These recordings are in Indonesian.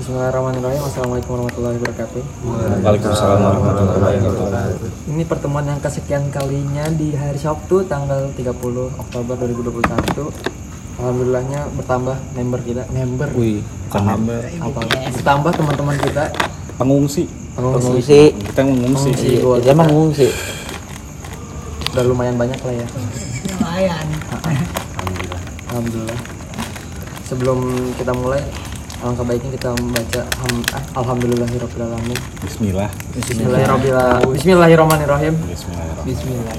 Bismillahirrahmanirrahim. Assalamualaikum warahmatullahi wabarakatuh. Waalaikumsalam warahmatullahi wabarakatuh. Ini pertemuan yang kesekian kalinya di hari Sabtu tanggal 30 Oktober 2021. Alhamdulillahnya bertambah member kita. Member. Wih, bukan member. Apa? Bertambah teman-teman kita. Pengungsi. Pengungsi. Pengungsi. Kita mengungsi. Pengungsi. Iya, dia mah ngungsi. Udah lumayan banyak lah ya. lumayan Alhamdulillah. Sebelum kita mulai, alangkah baiknya kita membaca ah, Alhamdulillahirrahmanirrahim. Bismillah. Bismillahirrahmanirrahim. Bismillahirrahmanirrahim. Bismillahirrahmanirrahim. Bismillah.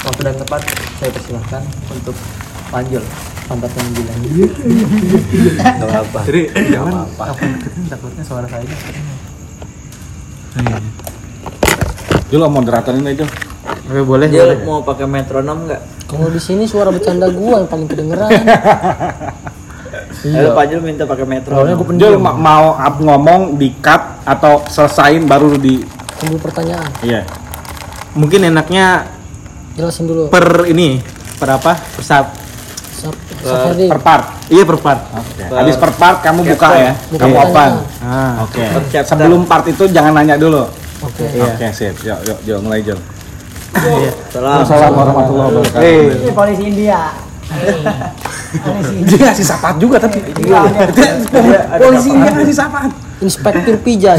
Waktu dan tempat saya persilahkan untuk panjul pantat yang bilang. Enggak apa. Jadi jangan Takutnya suara saya. Jul moderator ini aja. Oke, boleh. Dia mau pakai metronom enggak? kalau di sini suara bercanda gua yang paling kedengeran Ayo Pak Jul minta pakai metronom. Jul ma- mau up ngomong di cut atau selesain baru di tunggu pertanyaan iya. mungkin enaknya jelasin dulu per ini per apa per sab Sap, Safari Per part. iya per part Oke. Habis per part kamu buka ya. Buka Kamu open. ah Oke. Per chapter. Sebelum part itu jangan nanya dulu. oke Oke, sip. Yuk, yuk, Jul, mulai Jul. Salam. Assalamualaikum warahmatullahi wabarakatuh. ini polisi India Dia ngasih sapat juga tapi. Iya, Polisi dia ngasih sapat. Inspektur Pijay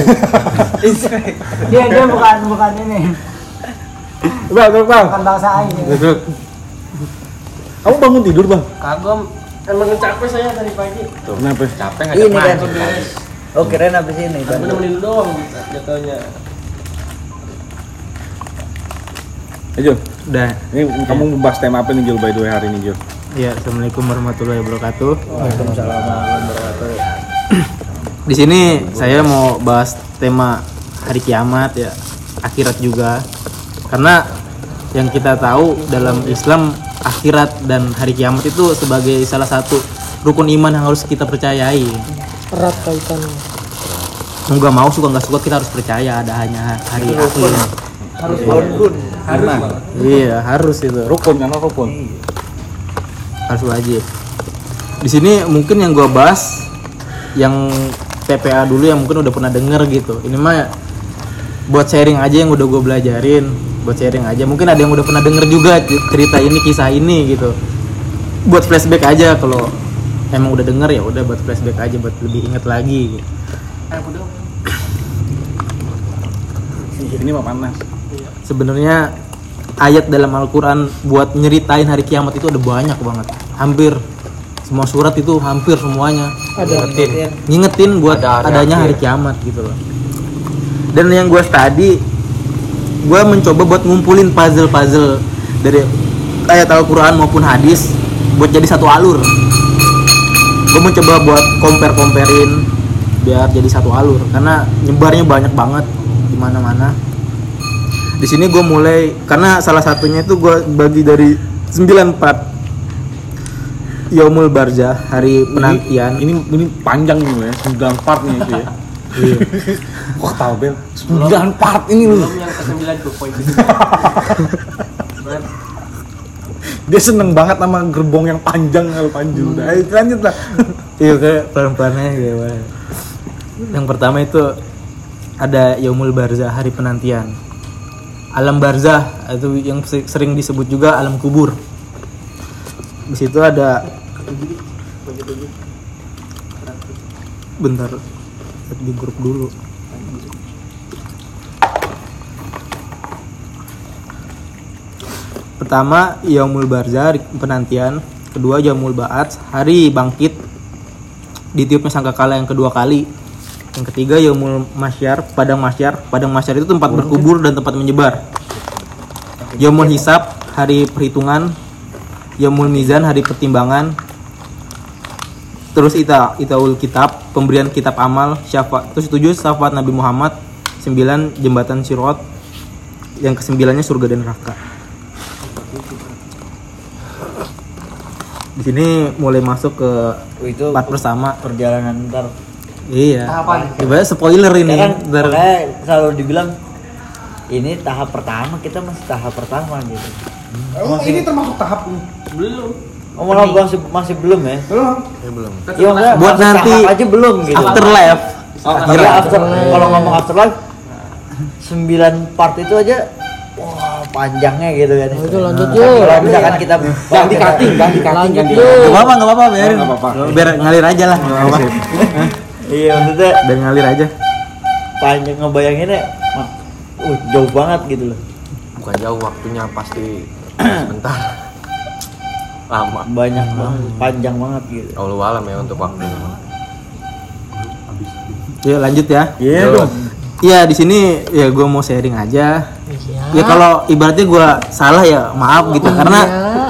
dia dia bukan bukan ini Bang, bang, bang. bukan bangsa Duduk. Kamu bangun tidur, Bang? Kagum emang capek saya tadi pagi. Tuh, kenapa? Capek Ini kan. Oh keren habis ini. Bang. Nemenin doang jatuhnya. Eh, Jul. udah Ini kamu membahas tema apa nih, Jul, by the way, hari ini, Jul? Ya assalamualaikum warahmatullahi wabarakatuh Waalaikumsalam warahmatullahi wabarakatuh. di sini saya mau bahas tema hari kiamat ya akhirat juga karena yang kita tahu dalam Islam akhirat dan hari kiamat itu sebagai salah satu rukun iman yang harus kita percayai erat kaitannya nggak mau suka nggak suka kita harus percaya ada hanya hari akhir Harus rukun. Iman. iya harus itu Rukun, karena rukun. Harus wajib di sini mungkin yang gua bahas yang TPA dulu yang mungkin udah pernah denger gitu. Ini mah buat sharing aja yang udah gue belajarin buat sharing aja. Mungkin ada yang udah pernah denger juga cerita ini kisah ini gitu. Buat flashback aja kalau emang udah denger ya udah buat flashback aja buat lebih inget lagi gitu. Ini mah panas. sebenarnya ayat dalam Al-Quran buat nyeritain hari kiamat itu ada banyak banget hampir. Semua surat itu hampir semuanya. Ada ngingetin. ngingetin. Buat Ada hari adanya akhir. hari kiamat gitu loh. Dan yang gue study gue mencoba buat ngumpulin puzzle-puzzle dari ayat Al-Quran maupun hadis buat jadi satu alur. Gue mencoba buat compare comparein biar jadi satu alur. Karena nyebarnya banyak banget di mana-mana. Di sini gue mulai karena salah satunya itu gue bagi dari 94 Yaumul Barza hari penantian Ini ini panjang nih ya, 9 part nih itu ya. Iya. Wah, tahu Bel. 9 part ini loh. yang ke-9 tuh poin Dia seneng banget sama gerbong yang panjang kalau panjang. Udah, ayo lanjut lah. iya kayak pelan-pelan aja kayak mana. yang pertama itu ada Yaumul Barzah hari penantian alam barzah itu yang se- sering disebut juga alam kubur di situ ada bentar lihat di grup dulu. Pertama Yaumul Barzah hari penantian. Kedua Yaumul Ba'ats hari bangkit. Ditiupnya sangkakala yang kedua kali. Yang ketiga Yaumul Masyar padang masyar. Padang masyar itu tempat berkubur dan tempat menyebar. Yaumul Hisab hari perhitungan. Yaumul Mizan hari pertimbangan terus ita itaul kitab pemberian kitab amal syafaat terus tujuh syafaat Nabi Muhammad sembilan jembatan sirot yang kesembilannya surga dan neraka di sini mulai masuk ke Oh, itu part bersama perjalanan ntar. iya Tahapan. ibaratnya spoiler ini Sekarang Ntar- selalu dibilang ini tahap pertama kita masih tahap pertama gitu. Emang ini termasuk tahap belum Oh malah masih masih belum ya? Belum. Iya enggak. Buat masuk nanti tahap aja belum gitu. Afterlife. Oh, iya, after, kalau ngomong afterlife 9 part itu aja wah panjangnya gitu kan. Oh, itu lanjut Nah, yuk. Kalau misalkan kita Ganti cutting, ganti cutting, Lanjut ganti. yuk. Gak apa-apa, gak apa-apa, biarin. Apa-apa. Biar ngalir aja lah. Gak apa-apa. Iya maksudnya Biar ngalir aja. panjang ngebayanginnya wah, uh, jauh banget gitu loh. bukan jauh waktunya pasti sebentar lama Banyak banget, panjang banget gitu. Allah alam ya untuk waktunya Yuk lanjut ya. Iya Yuk. dong. Iya di sini ya gue mau sharing aja. Iya. Ya kalau ibaratnya gue salah ya maaf gitu karena iya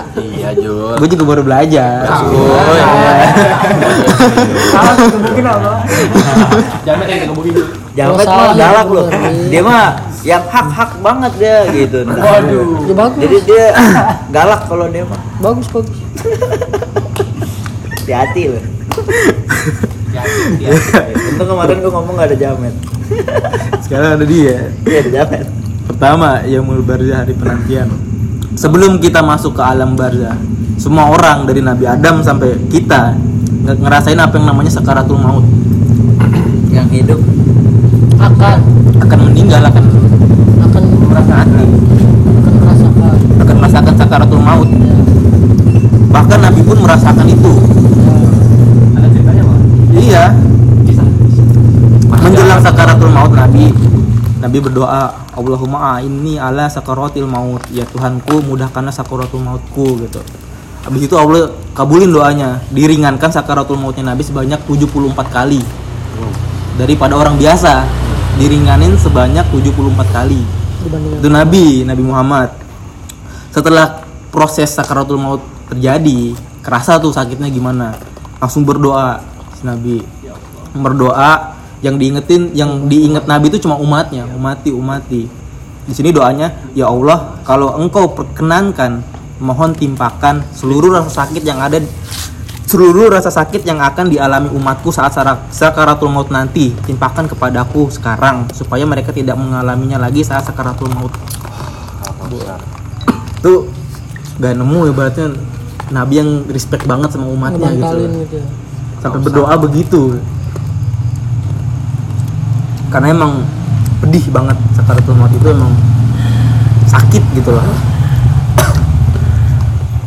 Jul gue juga baru belajar. oh ya Salah mungkin apa? Jamet salah mah galak loh. Dia mah yang hak-hak banget dia gitu. Waduh. Ya bagus. Jadi dia galak kalau dia mah. Bagus bagus. Hati-hati loh. Untung kemarin gua ngomong gak ada jamet. Sekarang ada dia. Iya ada jamet. Pertama Yaumul Barzah hari penantian. Sebelum kita masuk ke alam barzah, semua orang dari Nabi Adam sampai kita nge- ngerasain apa yang namanya sakaratul maut. Yang hidup Akan Akan meninggal, akan akan merasakan akan merasakan. akan merasakan sakaratul maut. Ya. Bahkan Nabi pun merasakan itu. Iya. Menjelang sakaratul maut Nabi Nabi berdoa Allahumma ini ala sakaratil maut ya Tuhanku mudahkanlah sakaratul mautku gitu. Habis itu Allah kabulin doanya, diringankan sakaratul mautnya Nabi sebanyak 74 kali. Daripada orang biasa, diringanin sebanyak 74 kali. Itu Nabi, Nabi Muhammad. Setelah proses sakaratul maut terjadi, kerasa tuh sakitnya gimana. Langsung berdoa si Nabi. Berdoa yang diingetin, yang diinget Nabi itu cuma umatnya, umati, umati. Di sini doanya, ya Allah, kalau Engkau perkenankan, mohon timpakan seluruh rasa sakit yang ada seluruh rasa sakit yang akan dialami umatku saat sakaratul maut nanti timpakan kepadaku sekarang supaya mereka tidak mengalaminya lagi saat sakaratul maut tuh gak nemu ya berarti nabi yang respect banget sama umatnya gitu gitu. ya. sampai berdoa begitu karena emang pedih banget sakaratul maut itu emang sakit gitu loh.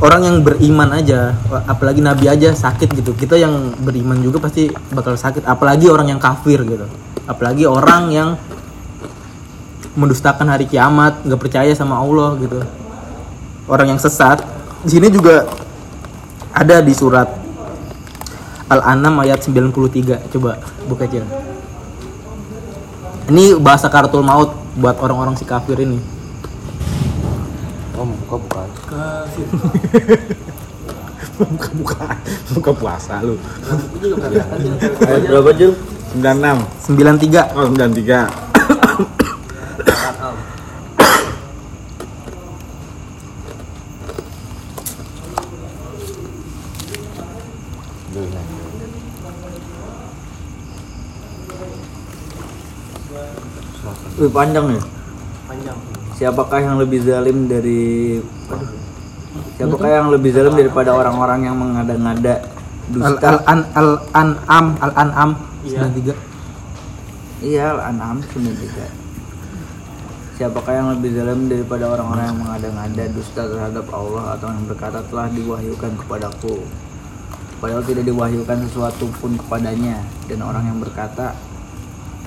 Orang yang beriman aja apalagi nabi aja sakit gitu. Kita yang beriman juga pasti bakal sakit apalagi orang yang kafir gitu. Apalagi orang yang mendustakan hari kiamat nggak percaya sama Allah gitu. Orang yang sesat. Di sini juga ada di surat Al-An'am ayat 93 coba buka aja ini bahasa kartul maut buat orang-orang si kafir ini oh buka bukan Buka buka buka puasa lu. Berapa Jul? 96. 93 Oh, 93. Wih panjang ya. Panjang. Siapakah yang lebih zalim dari aduh. Siapakah yang lebih zalim daripada orang-orang yang mengada-ngada Al dusta? al an al an'am al an'am 93 Iya, Al-An'am 93. Siapakah yang lebih zalim daripada orang-orang yang mengada-ngada dusta terhadap Allah atau yang berkata telah diwahyukan kepadaku padahal tidak diwahyukan sesuatu pun kepadanya dan orang yang berkata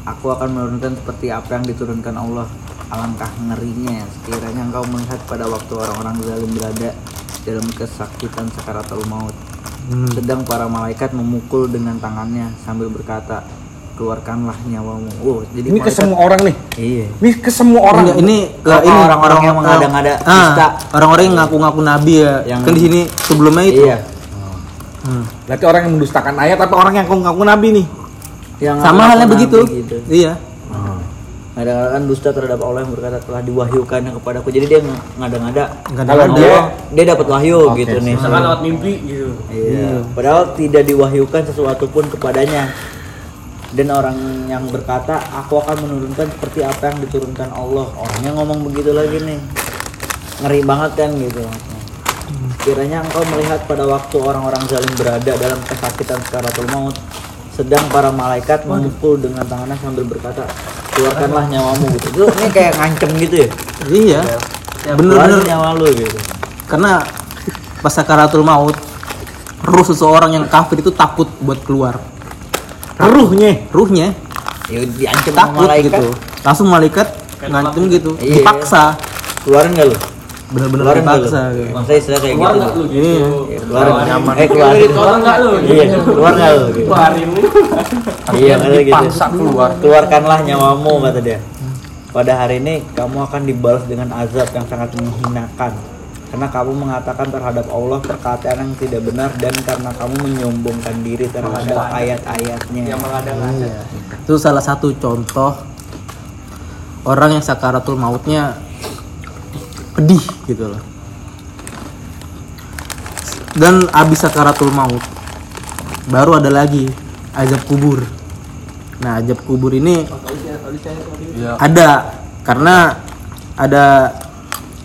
aku akan menurunkan seperti apa yang diturunkan Allah. Alangkah ngerinya sekiranya engkau melihat pada waktu orang-orang zalim berada dalam kesakitan sakaratul maut. Hmm. sedang para malaikat memukul dengan tangannya sambil berkata keluarkanlah nyawamu. Oh jadi Ini ke malaikat- semua orang nih. iya. Ini ke semua orang. Enggak, ini lah, ini orang-orang yang mengada-ngada. ah, orang-orang yang ngaku-ngaku nabi ya. Yang- kan di sini sebelumnya itu. Iya. Hmm. Berarti orang yang mendustakan ayat atau orang yang ngaku nabi nih? Yang sama halnya begitu gitu. iya ada kan dusta terhadap Allah yang berkata telah diwahyukan kepadaku jadi dia ng- ngada-ngada. Kalau dia dia dapat wahyu Oke, gitu nih Misalkan lewat mimpi gitu. Iya. Padahal tidak diwahyukan sesuatu pun kepadanya. Dan orang yang berkata, aku akan menurunkan seperti apa yang diturunkan Allah. Orangnya ngomong begitu lagi nih. Ngeri banget kan gitu. Kiranya engkau melihat pada waktu orang-orang zalim berada dalam kesakitan sekaratul maut sedang para malaikat memukul dengan tangannya sambil berkata keluarkanlah nyawamu gitu itu ini kayak ngancem gitu ya Iya. keluarin Bener-bener nyawa lu gitu karena pas sakaratul maut ruh seseorang yang kafir itu takut buat keluar. Ruhnya. Ruhnya ya diancam takut malaikat gitu. Langsung malaikat ngancem gitu, Iya. dipaksa. keluarin gak lu Gak lu dipaksa. gitu. maksudnya istilah kayak Keluar gitu nggak lu Iya. gitu? Ya, keluarin Nyaman. eh keluarin Keluar nggak lu? iya keluar nggak lu gitu. Keluarin. iya kata gitu Dipaksa keluar. keluarkanlah nyawamu kata dia pada hari ini kamu akan dibalas dengan azab yang sangat menghinakan karena kamu mengatakan terhadap Allah perkataan yang tidak benar dan karena kamu menyombongkan diri terhadap ayat-ayatnya Yang mengada-ngada. Itu salah satu contoh orang yang sakaratul mautnya pedih gitu loh. Dan abis sakaratul maut baru ada lagi azab kubur. Nah, azab kubur ini Iya. ada karena ada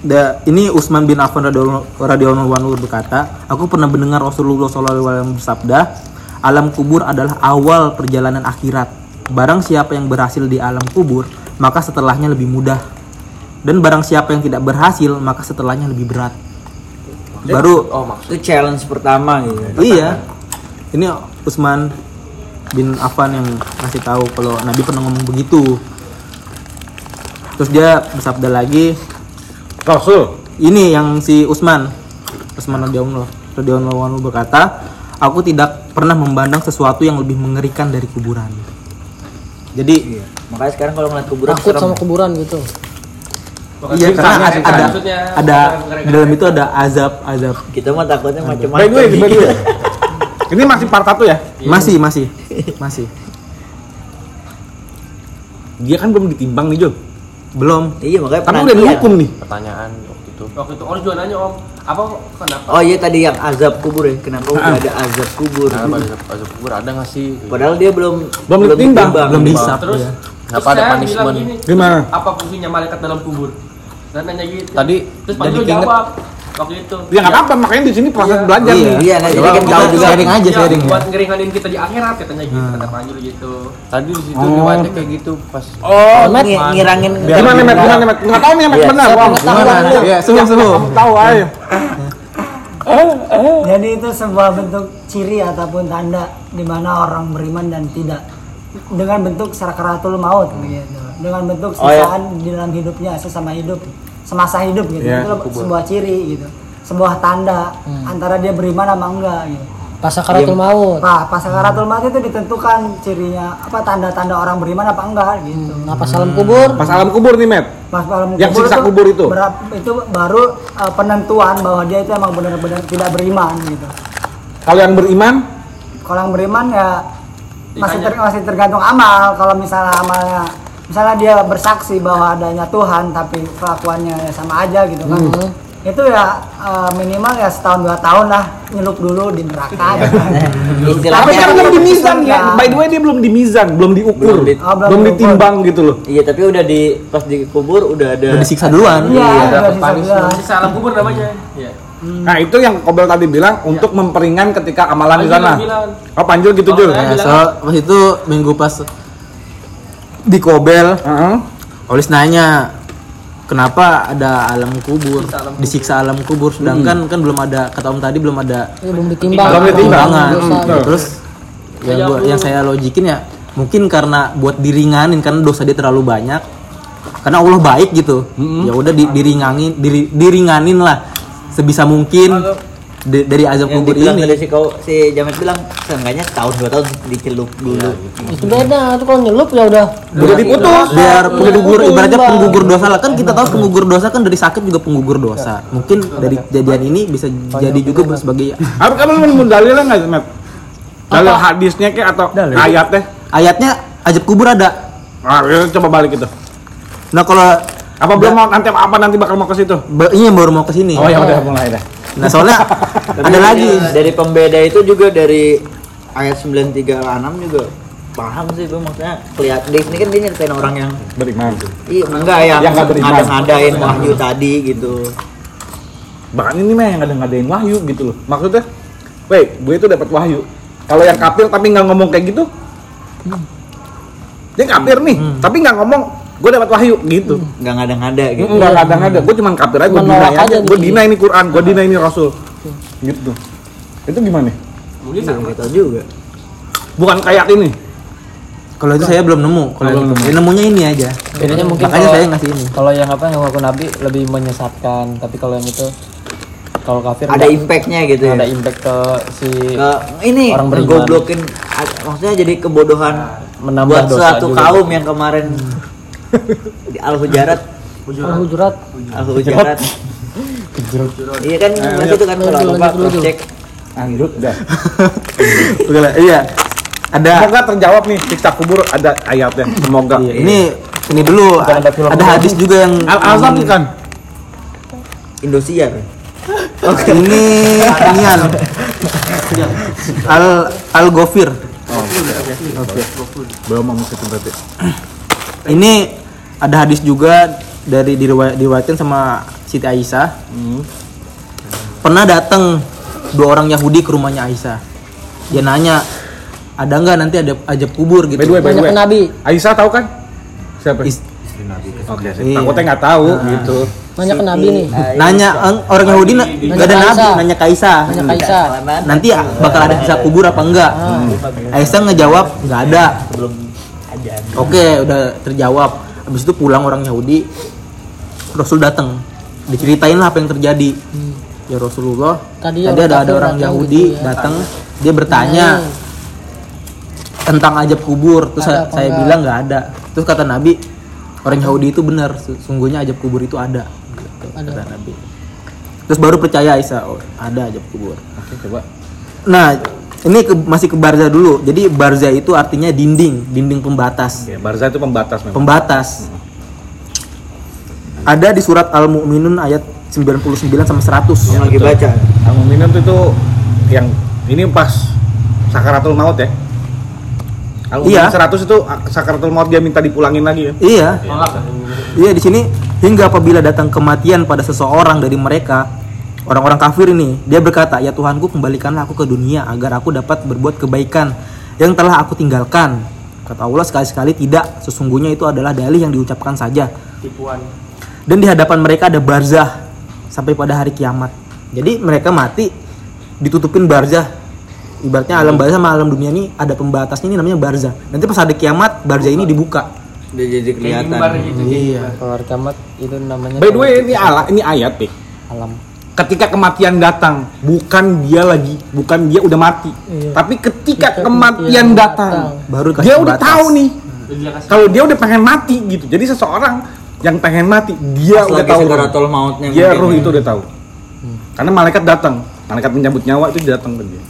da- ini Utsman bin Affan radhiyallahu anhu berkata, aku pernah mendengar Rasulullah SAW bersabda, alam kubur adalah awal perjalanan akhirat. Barang siapa yang berhasil di alam kubur, maka setelahnya lebih mudah. Dan barang siapa yang tidak berhasil, maka setelahnya lebih berat. Baru Oh maksud. itu challenge pertama gitu iya. Ini Utsman bin Affan yang ngasih tahu kalau Nabi pernah ngomong begitu. Terus dia bersabda lagi, Rasul. ini yang si Usman Usman radhiyallahu radhiyallahu anhu berkata aku tidak pernah memandang sesuatu yang lebih mengerikan dari kuburan jadi Iya. makanya sekarang kalau ngeliat kuburan Takut serem. sama kuburan gitu. Iya karena ada ada, Maksudnya, ada di dalam itu ada azab azab kita mah takutnya macam-macam by the way. Ini masih part 1 ya? masih masih masih Dia kan belum ditimbang nih, Jul. belum iya makanya Tapi udah dihukum nih. Pertanyaan waktu itu. Waktu itu orang juga nanya om, apa kenapa? oh iya tadi yang azab kubur ya kenapa udah ada azab kubur Nah, azab, azab kubur ada nggak sih? padahal dia belum Belum ditimbang. belum dihisap Terus, ya. Kenapa terus ada saya punishment? Gimana? Apa fungsinya malaikat dalam kubur? Saya nanya gitu. Tadi terus jadi keinget jawab waktu itu. Ya nggak apa-apa, makanya di sini proses Iya. belajar Iya. nih. iya nah, jadi kan jauh juga sharing aja Iya, sharing. Buat ngeringanin kita di akhirat katanya gitu, kata Pandu gitu. tadi di situ Oh. riwayatnya kayak gitu pas Oh, ngirangin gimana Met? Gimana Met? Nggak tahu nih Met Iya, benar. siapa Wah, yang tahu gimana? lu? ya suhu suhu tahu aja. Jadi itu sebuah bentuk ciri ataupun tanda di mana orang beriman dan tidak dengan bentuk sakaratul maut begitu. Dengan bentuk Oh, ya. sisaan di dalam hidupnya sesama hidup semasa hidup gitu. Iya, itu sebuah ciri gitu. Sebuah tanda antara dia beriman apa enggak gitu. Pas sakaratul maut. Nah, pas sakaratul maut itu ditentukan cirinya apa tanda-tanda orang beriman apa enggak gitu. Nah, pas alam kubur, Pas alam kubur nih, Met. Pas malam Yang siksa kubur itu? berap- itu baru uh, penentuan bahwa dia itu emang benar-benar tidak beriman gitu. Kalau yang beriman, kalau yang beriman ya masih ter- masih tergantung amal kalau misalnya amalnya misalnya dia bersaksi bahwa adanya Tuhan tapi kelakuannya ya sama aja gitu kan itu ya eh, minimal ya setahun dua tahun lah nyelup dulu di neraka gitu kan. tapi kan belum di mizan ya. By the way dia belum di mizan, belum diukur, Belum di- Oh, belum belum diukur. ditimbang gitu loh. iya tapi udah di pas dikubur udah ada udah disiksa duluan iya Iya, udah bilang. sisa alam kubur namanya. Iya. Nah itu yang Kobel tadi bilang untuk memperingan ketika amalan di sana. Oh Panjul gitu Oh, Jul. Nah, so, pas itu minggu pas di Kobel. Heeh. Olis nanya kenapa ada alam kubur? Disiksa alam kubur. sedangkan kan belum ada kata om tadi belum ada Ini belum ditimbang. Belum ditimbang. timbangan Hmm, terus yang gua, yang saya logikin ya mungkin karena buat diringanin karena dosa dia terlalu banyak karena Allah baik gitu. Ya udah di, diringangin diri, diringanin lah sebisa mungkin di- dari azab yang kubur ini tadi si kau si Jamet bilang seenggaknya setahun dua tahun dicelup dulu Itu beda, itu kalau nyelup ya udah. Udah diputus. biar penggugur ibaratnya penggugur dosa lah kan kita tahu penggugur dosa kan dari sakit juga penggugur dosa mungkin dari kejadian ini bisa jadi juga sebagai Apa kamu mau dalilnya nggak Met? Dalil hadisnya kayak atau ayatnya? ayatnya azab kubur ada Nah, ya, coba balik itu. nah kalau Apa belum mau nanti apa nanti bakal mau ke situ? yang baru mau ke sini Oh ya udah mulai deh. Nah soalnya ada lagi. dari pembeda itu juga dari ayat 93 6 juga paham sih gue maksudnya kelihatan di sini kan dia nyeritain orang yang Beriman. iya enggak yang, Yang nggak beriman. ngada-ngadain wahyu tadi gitu. Bahkan ini mah yang ada ngadain wahyu gitu loh. Maksudnya weh gue itu dapat wahyu. Kalau yang kafir tapi nggak ngomong kayak gitu dia kafir nih tapi nggak ngomong gue dapat wahyu gitu. Nggak ngada-ngada gitu. Nggak ada ada gue cuman kafir aja gue aja. aja gue gitu. deny ini Quran gue deny ini Rasul. Gitu. Itu gimana Mungkin Nggak nggak tahu juga. Bukan kayak ini. Kalau itu saya belum nemu. Kalau Belum itu. nemu. Ya, nemunya ini aja. bedanya mungkin Makanya saya ngasih ini. kalau yang apa yang ngaku nabi lebih menyesatkan. Tapi kalau yang itu kalau kafir ada impactnya gitu ya? Ada impact ke si ke ini Orang a- maksudnya jadi kebodohan Menambah buat dosa suatu juga. kaum yang kemarin di al hujarat Al-Hujurat. al hujarat iya kan masih itu kan kalau lanjut, cross check. Lanjut dah Oke lah, iya. Ada semoga terjawab nih siksa kubur ada ayatnya semoga. Iya, ini ini dulu ada film ada hadis juga yang al azab bukan Indosiar Oke, ini inian. Al Al Gofir. belum mau berarti Ini ada hadis juga dari diriwayat, diriwayatkan sama Siti Aisyah. Pernah datang dua orang Yahudi ke rumahnya Aisyah. Dia nanya, ada nggak nanti ada ajab kubur gitu? by the way by the Banyak way ke Nabi. Aisyah tahu kan siapa Is- oke Iya. takutnya nggak tahu gitu Banyak ke Nabi nih. nanya orang Yahudi na- nggak ada Nanya nabi, Aisyah. nanya Kaisah. Banyak Aisyah. Nanti bakal ada sisa kubur apa enggak? Aisyah ngejawab nggak ada. Oke, udah terjawab. Habis itu pulang orang Yahudi, Rasul datang, diceritain lah apa yang terjadi. Ya Rasulullah, Tadi tadi, ada ada orang Yahudi gitu ya. datang, dia bertanya tentang ajab kubur. Terus Ada saya, saya enggak? bilang nggak ada. Terus kata Nabi, orang Yahudi itu benar, sesungguhnya ajab kubur itu ada. Gitu, Ada. kata Nabi. Terus baru percaya Aisyah, oh, ada ajab kubur. oke coba Nah, ini ke- masih ke barza dulu. Jadi barza itu artinya dinding, dinding pembatas. Oke, Barza itu pembatas memang Pembatas. Ada di surat Al-Mu'minun ayat 99 sama 100. yang lagi baca al mu'minun itu tuh yang ini pas sakaratul maut ya al Iya. 100 itu sakaratul maut dia minta dipulangin lagi ya Iya. Iya di sini hingga apabila datang kematian pada seseorang dari mereka orang-orang kafir ini dia berkata ya Tuhanku kembalikanlah aku ke dunia agar aku dapat berbuat kebaikan yang telah aku tinggalkan kata Allah sekali-sekali tidak sesungguhnya itu adalah dalih yang diucapkan saja tipuan. dan di hadapan mereka ada barzah sampai pada hari kiamat. Jadi mereka mati ditutupin barzah. Ibaratnya alam barzah sama alam dunia ini ada pembatasnya ini namanya barzah. Nanti pas ada kiamat barzah ini dibuka. udah jadi kelihatan gitu. Iya. kalau hari kiamat itu namanya by the way ini ala ini ayat nih alam ketika kematian datang bukan dia lagi bukan dia udah mati. Tapi ketika Ketika kematian kematian datang datang. Baru dia udah batas. tahu nih kasih kalau dia udah pengen mati gitu. Jadi seseorang yang pengen mati dia Pas udah tahu mautnya dia ruh ya. itu udah tahu. Karena malaikat datang malaikat menyambut nyawa itu datang ke dia.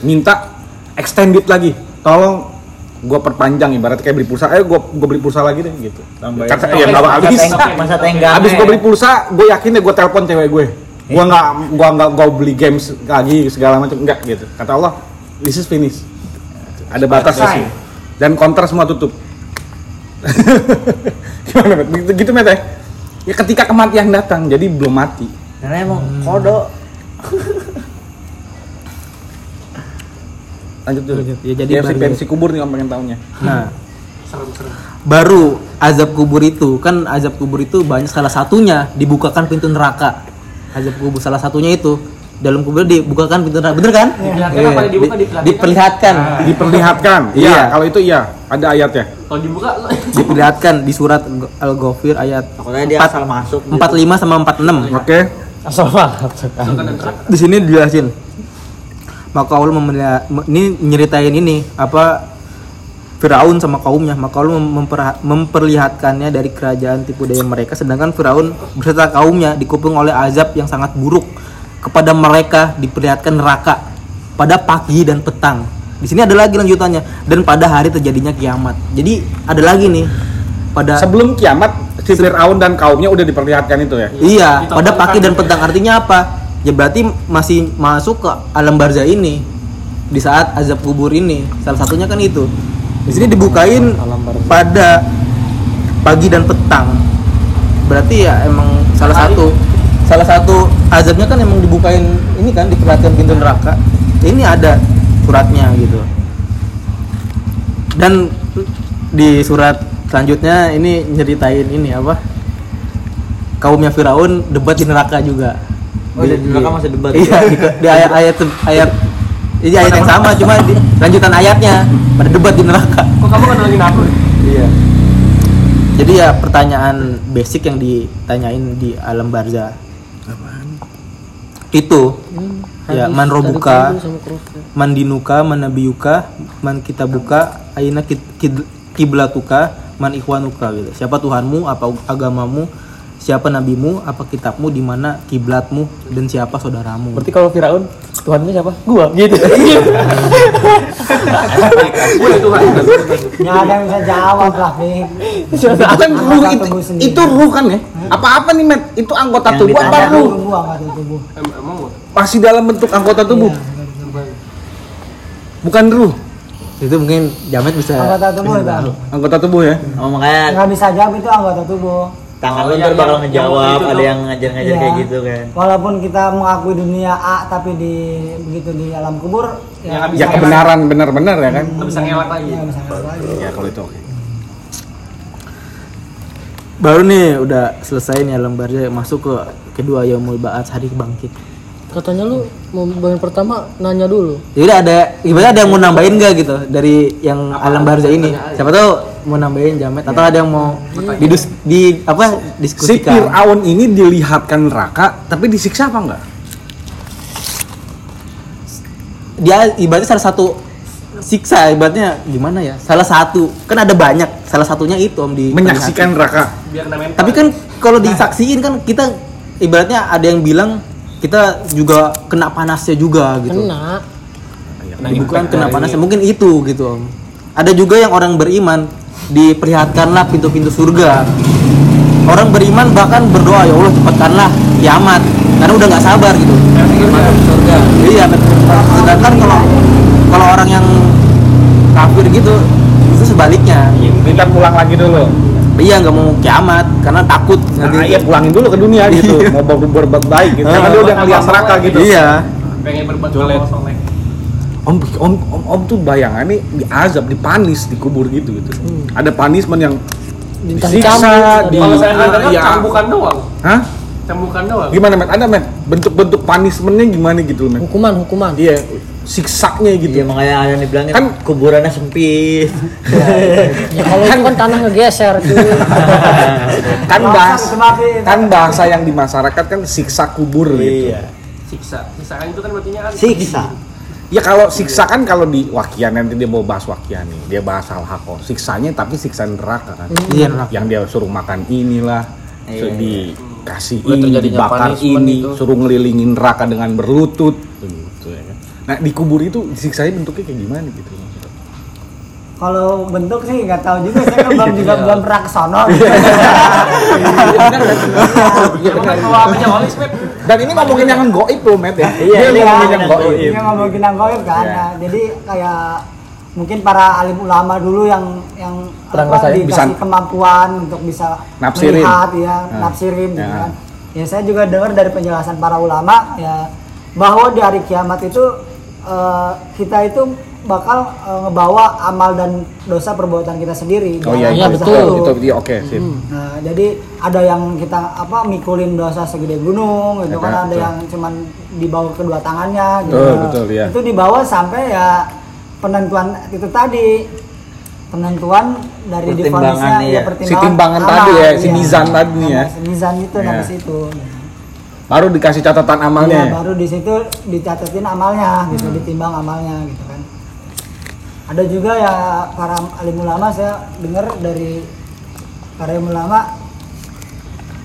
Minta extended lagi tolong gua perpanjang ibarat kayak beli pulsa eh gua gua beli pulsa lagi deh gitu. Tambahin. kata ya nggak Masa habis. gua beli pulsa gue yakin deh gua telepon cewek gue gua nggak gua nggak gua beli games lagi segala macam enggak gitu. Kata Allah this is finish ada batasnya sih dan counter semua tutup. Gimana Met? gitu, gitu Met ya? ya ketika kematian datang jadi belum mati. Karena emang kodok lanjut dulu. Lanjut. Ya, jadi versi baru- pensi kubur nih om pengen tahunya Nah, baru azab kubur itu kan azab kubur itu banyak salah satunya dibukakan pintu neraka. Azab kubur salah satunya itu dalam kubur dibukakan pintu neraka. Bener kan? Diperlihatkan Iya, apa? Dibuka, diperlihatkan? diperlihatkan. diperlihatkan iya Iya. kalau itu iya ada ayatnya Kalau dibuka diperlihatkan di surat Al-Ghafir ayat dia Empat- asal masuk gitu. 45 sama 46. oke asal Di sini dijelasin. Maka Allah memelia- me- ini nyeritain ini apa Firaun sama kaumnya, maka Allah mem- memper- memperlihatkannya dari kerajaan tipu daya mereka sedangkan Firaun beserta kaumnya dikepung oleh azab yang sangat buruk. Kepada mereka diperlihatkan neraka pada pagi dan petang. Di sini ada lagi lanjutannya dan pada hari terjadinya kiamat. Jadi ada lagi nih pada sebelum kiamat si Fir'aun dan kaumnya udah diperlihatkan itu ya Iya, pada Ditontonkan pagi dan petang artinya apa? Ya berarti masih masuk ke alam barzah ini di saat azab kubur ini. Salah satunya kan itu. Di sini dibukain pada pagi dan petang. Berarti ya emang salah satu salah satu azabnya kan emang dibukain ini kan diperhatikan pintu neraka. Ini ada suratnya gitu. Dan di surat selanjutnya ini nyeritain ini apa? Kaumnya Firaun debat di neraka juga. Oh, di neraka masih debat? iya di, di ayat ayat ayat ini ayat yang sama cuma di lanjutan ayatnya pada debat di neraka Kok kamu kenalin aku? Iya. Jadi ya pertanyaan basic yang ditanyain di alam barzah. Itu ya man robuka, man dinuka, man nabiyuka, man kitabuka, aina kid- kid- kiblatuka, man ikhwanuka gitu. Siapa Tuhanmu, apa agamamu, siapa nabimu, apa kitabmu, di mana kiblatmu dan siapa saudaramu. Berarti kalau Firaun Tuhannya siapa? Gua gitu. Gue kan. Nggak ada yang bisa jawab lah, Nih. itu kan ruh Anggota itu, ruh kan ya apa-apa nih met itu anggota Yang tubuh apa ruh tubuh, pasti dalam bentuk anggota tubuh bukan ruh Itu mungkin Jamet bisa Anggota tubuh itu. tahu. anggota tubuh ya Oh makanya Nggak bisa jawab itu anggota tubuh. Tangan Oh, lu iya, ntar iya. bakal Yang ngejawab, ada yang ngajar-ngajar Iya. kayak gitu kan. Walaupun kita mengakui dunia A tapi di begitu di alam kubur Ya, ya, ya kebenaran benar-benar ya kan Nggak bisa ngelak lagi. nggak bisa ngelak lagi. ya kalau itu oke Baru nih udah selesai nih alam barzah masuk ke kedua yaumul ba'ats hari bangkit. Katanya lu mau bagian pertama nanya dulu. Jadi ada ibaratnya ada yang mau nambahin gak gitu dari yang alam barzah ini? Siapa tahu mau nambahin Jamet atau ada yang mau didus di apa si diskusikan? Fir'aun ini dilihatkan neraka tapi disiksa apa enggak Dia ibaratnya salah satu siksa ibaratnya gimana ya? Salah satu kan ada banyak. Salah satunya itu om di menyaksikan neraka. Tapi kan kalau disaksiin kan kita ibaratnya ada yang bilang kita juga kena panasnya juga gitu. Kena. Bukan kena panasnya mungkin itu gitu om. Ada juga yang orang beriman diperlihatkanlah pintu-pintu surga. Orang beriman bahkan berdoa ya Allah cepatkanlah kiamat karena udah nggak sabar gitu. surga. Iya. Sedangkan kalau kalau orang yang kafir gitu itu sebaliknya. minta pulang lagi dulu Iya nggak mau kiamat karena takut nah, nanti- iya pulangin dulu ke dunia gitu mau ber- berbuat baik gitu karena dia udah ngeliat neraka gitu Iya. pengen berbuat soleh. Om om om, om tuh bayangannya diazab dipanis di kubur gitu gitu ada punishment yang disiksa cambuk. di Kalau saya dengar ya. cambukan doang. Hah? Cambukan doang. gimana met ada met bentuk-bentuk punishmentnya gimana gitu met Hukuman, hukuman. iya siksanya gitu Iya makanya ada yang dibilangin Kan- kuburannya sempit. Ya kalau itu kan tanah ngegeser tuh. kan bahas kan bahasa yang di masyarakat kan siksa kubur gitu Iya. Siksa. Siksaan itu kan artinya kan Siksa. Ya kalau siksa kan kalau di wakian nanti dia mau bahas wakian nih, dia bahas hal hako. Siksanya tapi siksa neraka kan. Iya, neraka. Yang dia suruh makan inilah, Iya, suruh iya. dikasih ini, dibakar ini, itu. suruh ngelilingin neraka dengan berlutut, gitu ya kan. Nah di kubur itu siksanya bentuknya kayak gimana gitu? Kalau bentuk sih nggak tahu juga, saya kan belum juga belum pernah ke sono. Kan bawa apanya walis, Met? Dan ini ngomongin yang goib loh, Met ya. Iya, Dia iya, ngomongin iya, yang yang goib. Ini ngomongin yang goib kan. Iya. Nah, jadi kayak mungkin para alim ulama dulu yang yang apa, dikasih bisa- kemampuan untuk bisa Nafsirin. melihat ya, Nah, nafsirin gitu ya. kan. Ya saya juga dengar dari penjelasan para ulama ya bahwa di hari kiamat itu eh, kita itu bakal eh, ngebawa amal dan dosa perbuatan kita sendiri. Oh iya, iya Iya, betul. itu. Itu, itu oke, sip. Nah, jadi ada yang kita apa mikulin dosa segede gunung gitu kan, ada betul. yang cuman dibawa kedua tangannya gitu. Betul, betul, iya. Itu dibawa sampai ya penentuan itu tadi penentuan dari Pertimbangan divonisnya iya. ya Si timbangan tadi ya, si mizan tadi ya. Si mizan itu Iya. dari situ. Baru dikasih catatan Iya, amalnya. baru di situ dicatatin amalnya Hmm. gitu, ditimbang amalnya gitu kan. Ada juga ya para alim ulama saya dengar dari para alim ulama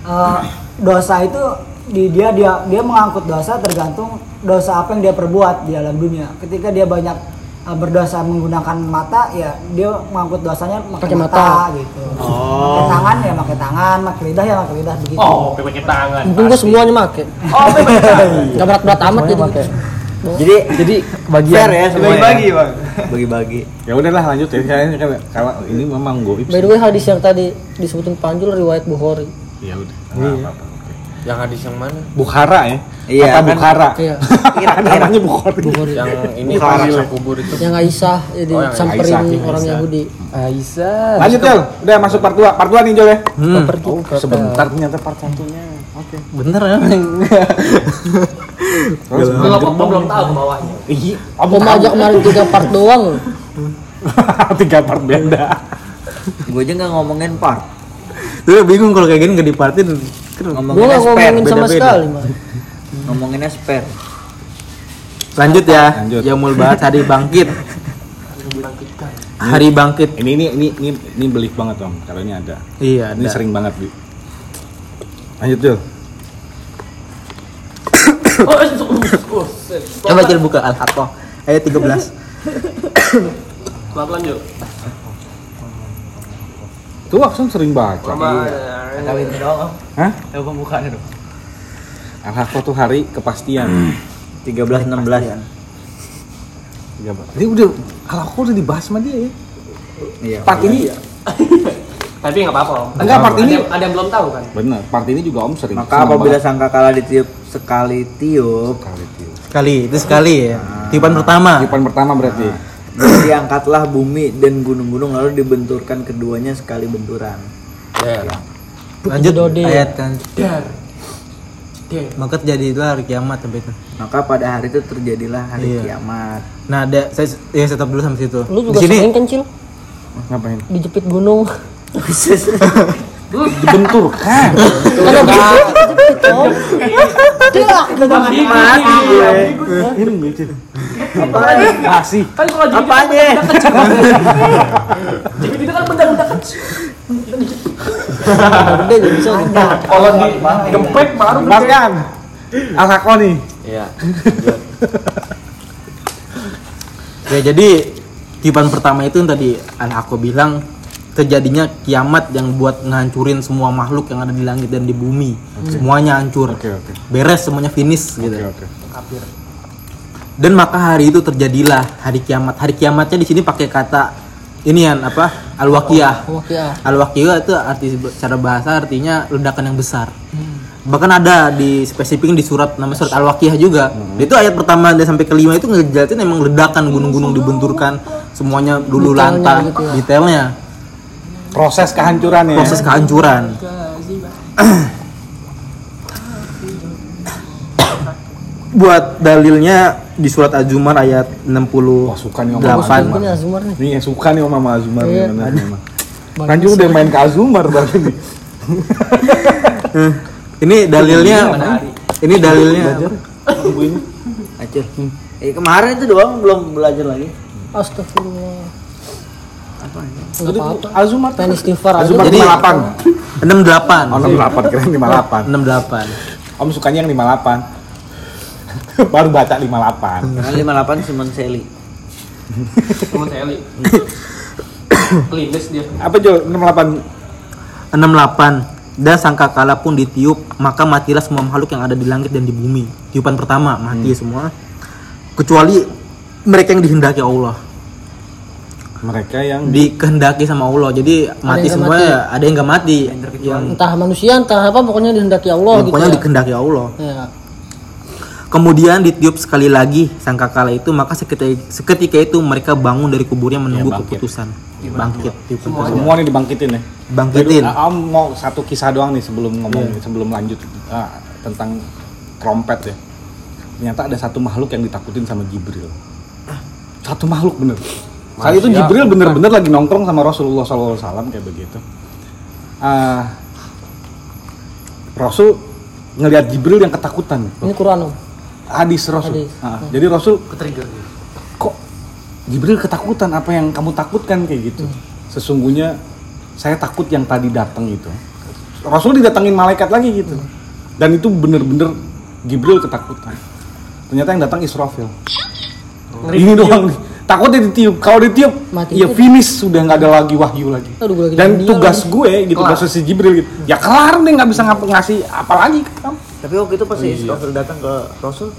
eh, dosa itu di dia dia dia mengangkut dosa tergantung dosa apa yang dia perbuat di alam dunia. Ketika dia banyak eh, berdosa menggunakan mata ya dia mengangkut dosanya pakai Pakai mata, mata. gitu. Pakai tangan ya pakai tangan, pakai lidah ya pakai lidah begitu. Oh, pakai tangan. Mungkin semuanya make. Oh, pakai tangan. Gak berat-berat amat jadi. Jadi Jadi bagian fair ya. Bagi-bagi, ya? Bagi-bagi. Ya udahlah lanjut ya. Kan kalau ini memang goib. By the way hadis yang tadi disebutin Panjul riwayat Bukhari. Ya udah. nggak apa-apa, oke. Yang hadis yang mana? Bukhara ya Iya, kata kan? Bukhara Iya. namanya Bukhari Yang ini Bukhari. paksa kubur itu. Yang Aisyah jadi Oh, yang samperin Aisyah, orang Yahudi. Aisyah. lanjut Jol udah masuk part 2 part 2 nih Jol ya Hmm, oh sebentar ternyata part satunya oke bener ya. Belum belum belum tahu ke bawahnya. iya mah aja kemarin tiga part doang. tiga part beda Gue aja nggak ngomongin part. Tuh bingung kalau kayak gini nggak dipartin. Gua Ngomongin nggak ngomongin sama sekali. Ngomonginnya spare. Lanjut ya. Lanjut. Yaumul Ba'ats hari bangkit. Hari bangkit. ini ini ini ini, ini belik banget om kalau ini ada Iya, ini ada. sering banget bi lanjut Jol Coba Cil buka Al-Haqqah ayat 13. Pelan-pelan yuk. tuh Aksan sering baca Sama Kali ini doang. Hah? Coba pembukaannya dong. Al-Haqqah tuh hari kepastian 13 16. Tiga part. Ini udah Al-Haqqah udah dibahas sama dia ya Iya. part ini Tapi nggak apa-apa. Enggak, part ini- Ada yang belum tahu kan? bener part ini juga om sering Maka apabila sangkakala ditiup sekali tiup, kali tiup Sekali, itu sekali ya. Tiupan pertama. Tiupan pertama berarti diangkatlah bumi dan gunung-gunung lalu dibenturkan keduanya sekali benturan. Ya. Lanjut Dode. ayat kan. Dar. Der. Maka terjadi itu hari kiamat sampai itu. Maka pada hari itu terjadilah hari Iya. kiamat. Nah, ada saya ya stop dulu sampai situ. Lu juga Di sini kan Cil? ngapain Dijepit gunung. dibenturkan Mati gue. ini lucu kasih Kan kalau jadi Apanya? jadi itu kan benda-benda kecil. Gede jadi bisa. Kalau di gempet baru Mas kan nih Iya. ya jadi pertama itu yang tadi anak aku bilang terjadinya kiamat yang buat ngancurin semua makhluk yang ada di langit dan di bumi. Semuanya hancur. oke oke Beres semuanya finish gitu. oke oke Dan maka hari itu terjadilah hari kiamat. Hari kiamatnya di sini pakai kata ini yang apa? Ya. Al-Waqiyah itu arti secara bahasa artinya ledakan yang besar. Bahkan ada di spesifik di surat nama surat Al-Waqiyah juga. Itu ayat pertama dan sampai kelima itu ngejelasin emang ledakan gunung-gunung dibenturkan semuanya dulu Detailnya lantah gitu ya. detailnya proses kehancuran ya proses kehancuran. Buat dalilnya di surat Az-Zumar ayat 60 Wah, suka nih Om Delapan. Azumar. Nih. Suka nih Om Azumar Iya. memang. Ranju udah main ke Azumar berarti nih. Ini dalilnya ini dalilnya ini. Acur. Eh kemarin itu doang belum belajar lagi. Astagfirullah. Apa ini? Enggak apa-apa. Azumar. Pengen istighfar. Azumar Jadi- 58. 68. Oh 68 kira 58. 68. Om sukanya yang 58. Baru baca 58. Dengan 58 Simon Seli. Temen saya li. Kelindes dia. Apa Jo 68? 68 dan sangkakala pun ditiup maka matilah semua makhluk yang ada di langit dan di bumi tiupan pertama mati semua kecuali mereka yang dihendaki Allah Mereka yang dikehendaki sama Allah jadi mati yang semua nggak ya ada yang nggak mati yang Entah manusia, entah apa, pokoknya dihendaki Allah yang gitu. pokoknya ya. dikehendaki Allah Ya. kemudian ditiup sekali lagi sangkakala itu maka seketika, seketika itu mereka bangun dari kuburnya menunggu Ya, bangkit. keputusan bangkit tiupan kedua. semua nih dibangkitin ya. bangkitin Jadi, Om mau satu kisah doang nih sebelum ngomong sebelum lanjut ah, tentang trompet ya. Ternyata ada satu makhluk yang ditakutin sama Jibril. Satu makhluk bener. Saat itu Jibril bener-bener lagi nongkrong sama Rasulullah SAW kayak begitu. Ah, Rasul ngelihat Jibril yang ketakutan. Ini Quran. Hadis Rasul. Hadis. Ah, Jadi Rasul Ketrigger. kok Jibril ketakutan apa yang kamu takutkan kayak gitu sesungguhnya saya takut yang tadi datang itu Rasul didatangin malaikat lagi gitu dan itu bener-bener Jibril ketakutan ternyata yang datang Israfil ini doang nih. Takutnya ditiup kalau ditiup Mati ya itu. finish sudah nggak ada lagi wahyu lagi Aduh, gue lagi dan tugas lagi. gue gitu tugas si Jibril gitu ya kelar deh nggak bisa ngap- ngasih apa lagi ke kamu Tapi waktu itu pas Israfil datang ke Rasul,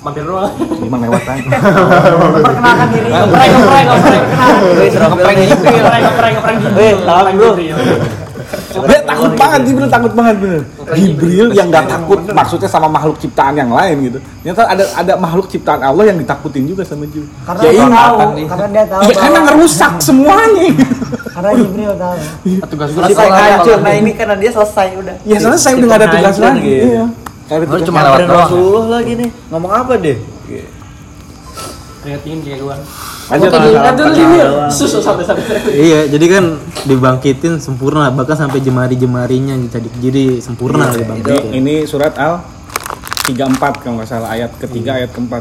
Mampir doang. lima lewat aja Perkenalkan diri. Ngeprank, ngeprank, ngeprank. Israfil Ngeprank, ngeprank, ngeprank, ngeprank. Eh, salam bro. Dia takut banget, Jibril takut banget bener. Jibril yang nggak takut maksudnya sama makhluk ciptaan yang lain gitu. Ternyata ada ada makhluk ciptaan Allah yang ditakutin juga sama Jibril. Karena Ya dia tahu, karena dia tahu. Iya karena ngerusak semuanya. Karena Jibril tahu. tugas gue Selesai hancur. Nah ini karena dia selesai udah. Ya selesai udah nggak ada tugas lagi. gitu. Iya. Oh, tugas cuma lewat doang. Rasulullah lagi nih. Ngomong apa deh? Ingetin kayak gue. Lanjut, dulu, kan dulu ini susu sampai sampai. Iya, jadi kan dibangkitin sempurna, bahkan sampai jemari-jemarinya jadi jadi sempurna Ini, dibangkitin. ini surat al 34 kalau nggak salah ayat ketiga ayat keempat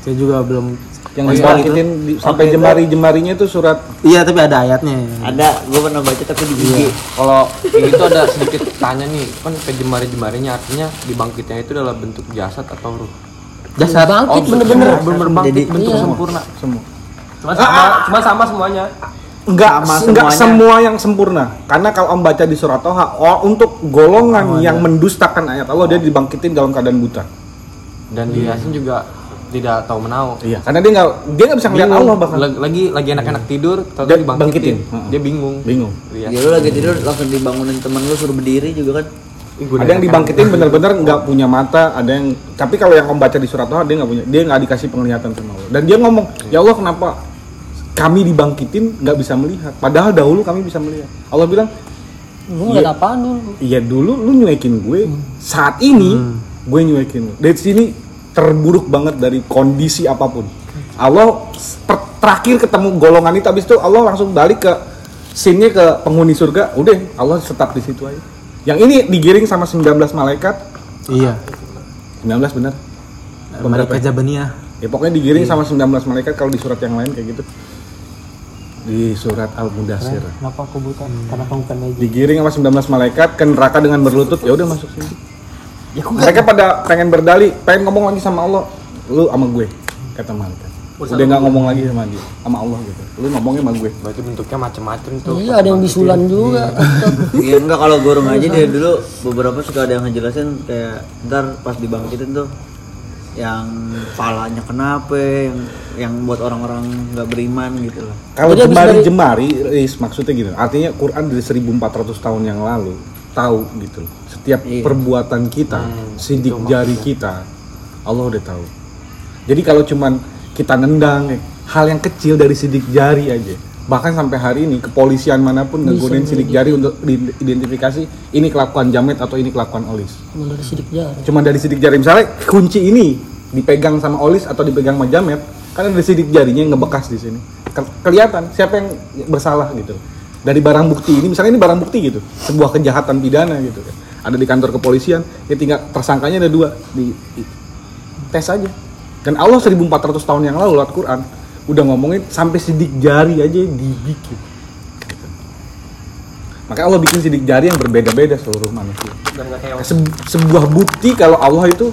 Saya juga belum yang Oh, iya, dibangkitin di- sampai itu- jemari-jemarinya itu surat Iya, tapi ada ayatnya. Ada, gue pernah baca tapi di gigi. Kalau itu ada sedikit tanya nih, kan ke jemari-jemarinya artinya dibangkitnya itu adalah bentuk jasad atau ruh? Jasad Oh, bener-bener bener bangkit Jadi- bentuk iya. sempurna. semua. Cuma sama, cuma sama semuanya. Enggak, Sama enggak semua yang sempurna. Karena kalau Om baca di surat Toha, oh, untuk golongan yang mendustakan ayat Allah dia dibangkitin dalam keadaan buta. Dan di Yasin juga tidak tahu menau. Iya, karena dia nggak dia nggak bisa ngeliat Allah bahkan. Lagi lagi, lagi enak-enak tidur, tahu Dia dibangkitin. bangkitin. Dia bingung. Bingung. Iya. Ya lu lagi tidur langsung dibangunin temen lu suruh berdiri juga kan. Ada yang udah dibangkitin bener-bener nggak punya mata, ada yang tapi kalau yang Om baca di surat Toha dia nggak punya, dia nggak dikasih penglihatan sama Allah. Dan dia ngomong, ya Allah kenapa kami dibangkitin nggak bisa melihat? Padahal dahulu kami bisa melihat. Allah bilang, Lu ngeliat apaan dulu? Iya dulu lu nyuekin gue, saat ini gue nyuekin lu. Dari sini terburuk banget dari kondisi apa pun. Allah per- terakhir ketemu golongan itu, habis itu Allah langsung balik ke scene-nya ke penghuni surga. Udah, Allah tetap di situ aja. Yang ini digiring sama 19 malaikat. Iya. 19 bener. Malaikat Jabaniyah. Ya pokoknya digiring sama 19 malaikat kalau di surat yang lain kayak gitu. Di surat Al-Mudassir. Kenapa aku buta? Karena kamu bukan magic. digiring sama 19 malaikat ke neraka dengan berlutut ya udah masuk sini mereka pada pengen berdali pengen ngomong lagi sama Allah lu sama gue kata malaikat udah nggak ngomong lagi sama dia sama Allah gitu lu ngomongnya sama gue Berarti bentuknya macam-macam tuh. Iya ada yang bisulan juga. Iya enggak kalau gorong aja dia dulu beberapa suka ada yang ngejelasin kayak ntar pas dibangkitin tuh yang palanya kenapa yang yang buat orang-orang nggak beriman gitu loh. kalau jemari dari- jemari Riz, maksudnya gitu artinya Quran dari 1400 tahun yang lalu tahu gitu loh. setiap Iya. perbuatan kita sidik jari kita Allah udah tahu jadi kalau cuman kita nendang eh, hal yang kecil dari sidik jari aja. Bahkan sampai hari ini kepolisian mana pun ngegunain sidik jari untuk diidentifikasi ini kelakuan Jamet atau ini kelakuan Olis. Cuma dari sidik jari. cuma dari sidik jari. Misalnya kunci ini dipegang sama Olis atau dipegang sama Jamet kan ada sidik jarinya yang ngebekas di sini. Ke- kelihatan siapa yang bersalah gitu. Dari barang bukti ini misalnya ini barang bukti gitu sebuah kejahatan pidana gitu. Kan ada di kantor kepolisian ya tinggal tersangkanya ada dua di, di- tes aja dan Allah 1400 tahun yang lalu lewat Quran udah ngomongin sampai sidik jari aja dibikin Gitu. makanya Allah bikin sidik jari yang berbeda-beda seluruh manusia. Dan nggak kayak Se- sebuah bukti kalau Allah itu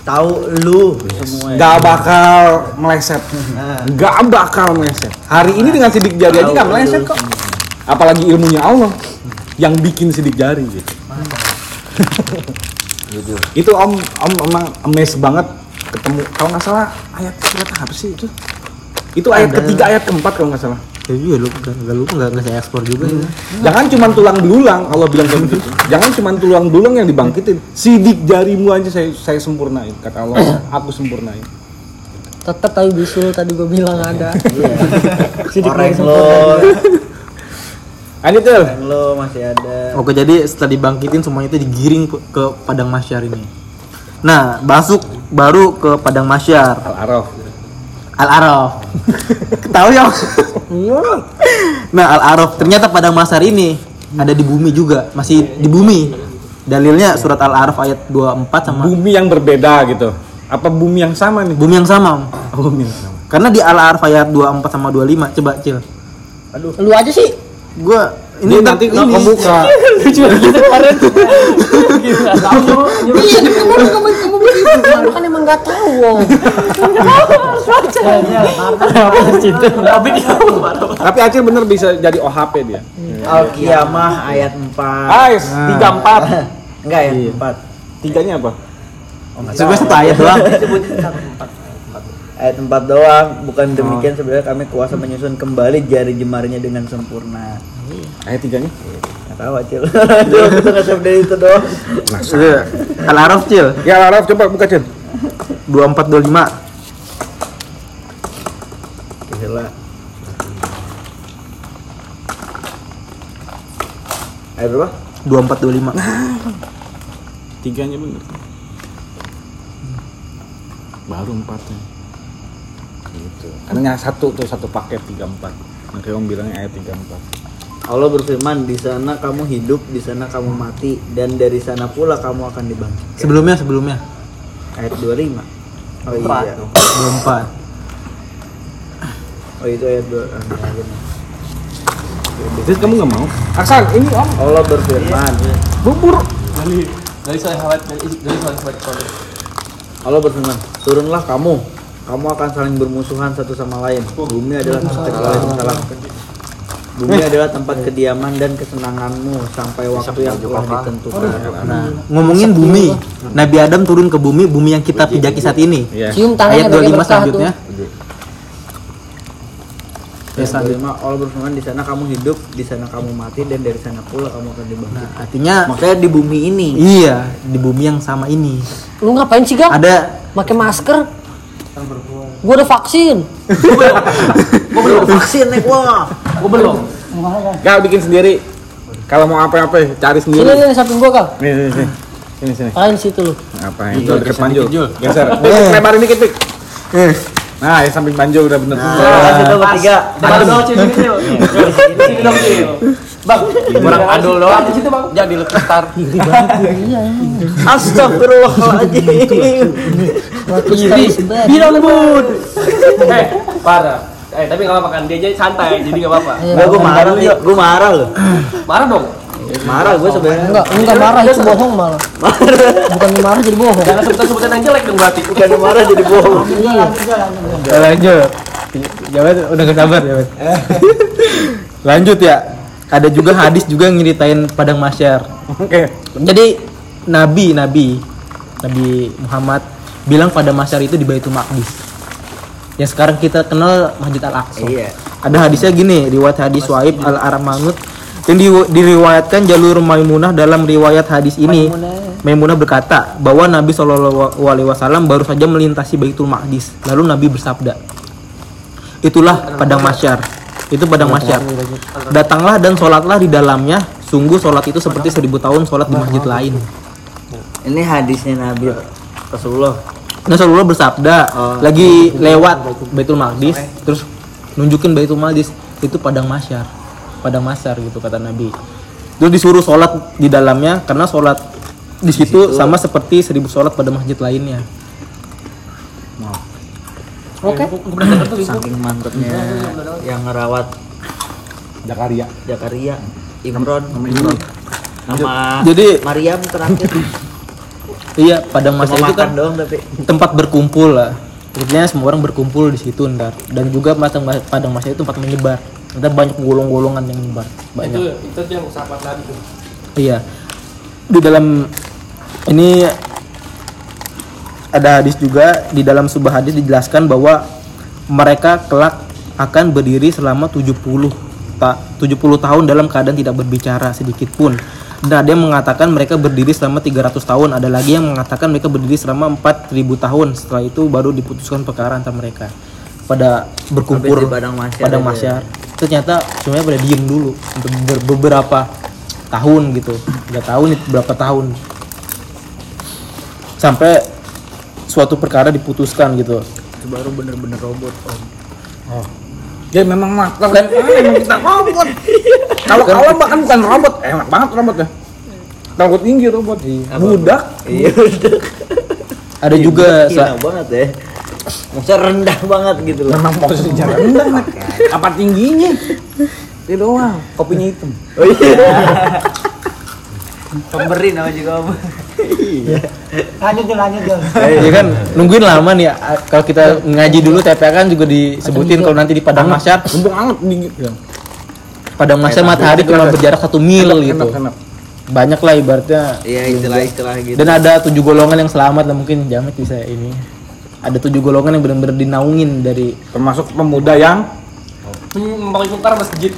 Tahu lu semua. ya. nggak bakal meleset. Nggak bakal meleset. Hari ini dengan sidik jari aja nggak Tahu meleset kok. apalagi ilmunya Allah yang bikin sidik jari. Gitu itu om om emang amazed banget ketemu kalau nggak salah ayat surat apa sih itu itu ayat ketiga ayat keempat kalau nggak salah Ya juga lu nggak nggak lupa nggak nggak saya ekspor juga. ya. Jangan cuma tulang belulang, Allah bilang kayak begitu. Jangan cuma tulang belulang yang dibangkitin. Sidik jarimu aja saya saya sempurnain. Kata Allah, aku sempurnain. Tetap tapi bisul tadi gue bilang ada. Sidik Orang lo, sempurna. Lanjut tuh. lo masih ada. Oke jadi setelah dibangkitin semuanya itu digiring ke- ke padang masyar ini. Nah masuk baru ke padang masyar Al-Araf. Al Araf. Tahu ya? nah Al Araf ternyata padang masyar ini ada di bumi juga masih di bumi. Dalilnya surat Al Araf ayat 24 sama Bumi yang berbeda gitu. Apa bumi yang sama nih? bumi yang sama. Oh, bumi yang sama. Karena di Al Araf ayat 24 sama 25 coba cil. Lu aja sih. Gua Ini ini nanti ini kamu buka. Lucu banget gitu kemarin. Tahu Iya, kamu kamu kamu begitu. Kamu kan emang nggak tahu. Tapi Acil bener bisa jadi OHP dia. Al Qiyamah ayat 4. Ais, tiga empat. Enggak ya, 4. Tiganya apa? Coba satu ayat doang. Ayat 4 doang, bukan demikian sebenarnya kami kuasa menyusun kembali jari jemarinya dengan sempurna. Ayat tiganya? Nggak tahu acil. Acil kita ngasih dari itu doang. Al-Araf Cil Ya Araf coba buka Cil. 2425 Gila. Ayo berapa? 2425 Tiganya bener. Baru empatnya. Gitu. Karena satu tuh satu paket tiga empat. Makanya om bilangnya ayat tiga empat. Allah berfirman, di sana kamu hidup, di sana kamu mati, dan dari sana pula kamu akan dibangkitkan. Sebelumnya sebelumnya Ayat 25. Oh iya. 24 Oh itu ayat 2. Ah, iya, benar. Terus kamu nggak mau? Aksan, ini om Allah berfirman, bubur. Dari soal khawat dari soal khawat Allah berfirman, turunlah kamu, kamu akan saling bermusuhan satu sama lain. Bumi adalah tempat Waalaikumsalam. Bumi adalah tempat kediaman dan kesenanganmu sampai waktu yang telah ditentukan. Nah, ngomongin bumi Nabi Adam turun ke bumi bumi yang kita pijaki saat ini Iya. Cium tangannya ayat bagi 25 berkah tuh. selanjutnya Ya, 25 Allah berfirman di sana kamu hidup, di sana kamu mati, dan dari sana pula kamu akan dibangkitkan. nah, artinya Maksudnya di bumi ini. iya di bumi yang sama ini Lu ngapain sih, Gang? ada Pakai masker. Gua udah vaksin. Gua belum vaksin nih gua. Gue belum. Kau bikin sendiri. Kalau mau apa-apa cari Sini sendiri. nih samping gua, Kang. Nih, sini, sini. Sini, sini. Lain situ lu. Apa itu dekat panjul? Geser. Dik, lebarin dikit, Dik. Nah, ya samping panjul udah bener. Kasih tuh bertiga. Sini, Cil. Sini dong, Cil. Bang, kurang adul doang di situ, Bang. Jadi lepetar. Astagfirullahaladzim. Bilang bud. Eh, parah. Eh, tapi nggak apa-apa kan dia aja santai, jadi nggak apa-apa. Gua gua marah gua marah loh. Marah dong. Marah gua sebenarnya. Enggak, enggak marah itu bohong malah. Bukan marah jadi bohong. Jangan sebutan-sebutan yang jelek dong berarti. Bukan marah jadi bohong. Iya. Ya, lanjut jawab udah gak sabar ya lanjut ya ada juga hadis juga yang nyeritain padang masyar. Oke. jadi nabi nabi nabi Muhammad bilang pada masyar itu di Baitul Maqdis. Yang sekarang kita kenal Masjid Al Aqsa Iya. ada hadisnya gini riwayat hadis Waib al Aramanut yang di- diriwayatkan jalur Maimunah dalam riwayat hadis ini. Maimunah berkata bahwa Nabi Shallallahu Alaihi Wasallam baru saja melintasi Baitul Maqdis lalu Nabi bersabda itulah padang masyar itu padang masyar datanglah dan sholatlah di dalamnya. Sungguh sholat itu seperti seribu tahun sholat di masjid lain. Ini hadisnya Nabi Rasulullah. Rasulullah bersabda lagi lewat Baitul Maqdis terus nunjukin Baitul Maqdis itu padang masyar padang masyar gitu kata Nabi. Terus disuruh sholat di dalamnya karena sholat di situ. sama seperti seribu sholat pada masjid lainnya Oke. Saking mantepnya yang ngerawat Jakaria. Jakaria, Imron, Nama Jadi- Mariam terakhir. iya padang masyar itu kan doang tapi. tempat berkumpul lah Intinya semua orang berkumpul di situ ntar dan juga padang padang masyar itu tempat menyebar ntar banyak golong-golongan yang menyebar banyak Itu itu yang sahabat Nabi tuh. Iya. Di dalam ini ada hadis juga di dalam sebuah hadis dijelaskan bahwa mereka kelak akan berdiri selama 70 ta 70 tahun dalam keadaan tidak berbicara sedikit pun. Dan ada yang mengatakan mereka berdiri selama 300 tahun, ada lagi yang mengatakan mereka berdiri selama 4000 tahun. Setelah itu baru diputuskan perkara antar mereka. Pada berkumpul di padang masyar padang. Ternyata semuanya pada diem dulu untuk ber- beberapa tahun gitu. Nggak tahu nih berapa tahun. Sampai suatu perkara diputuskan gitu. Itu baru bener-bener robot om. Ya memang mah kan emang kita robot. Kalau kalau bahkan bukan robot, enak banget robot ya. Robot tinggi robot. Budak. Iya udah. Ada juga Gila sa- banget ya. Maksudnya rendah banget gitu loh. Memang posisinya rendah. Apa tingginya? Itu doang. Kopinya hitam. Oh iya. Pemberi nama juga om. Lanjut Jul, lanjut Jul. ya kan nungguin lama nih ya. kalau kita ngaji dulu TPA kan juga disebutin kalau nanti di padang masyar Mumpung anget dingin. Ya. padang masyar matahari cuma berjarak satu mil gitu banyak lah ibaratnya Iya istilah-istilah gitu. dan ada tujuh golongan yang selamat lah mungkin jamet bisa ini ada tujuh golongan yang benar-benar dinaungin dari Termasuk pemuda yang membongkar masjid.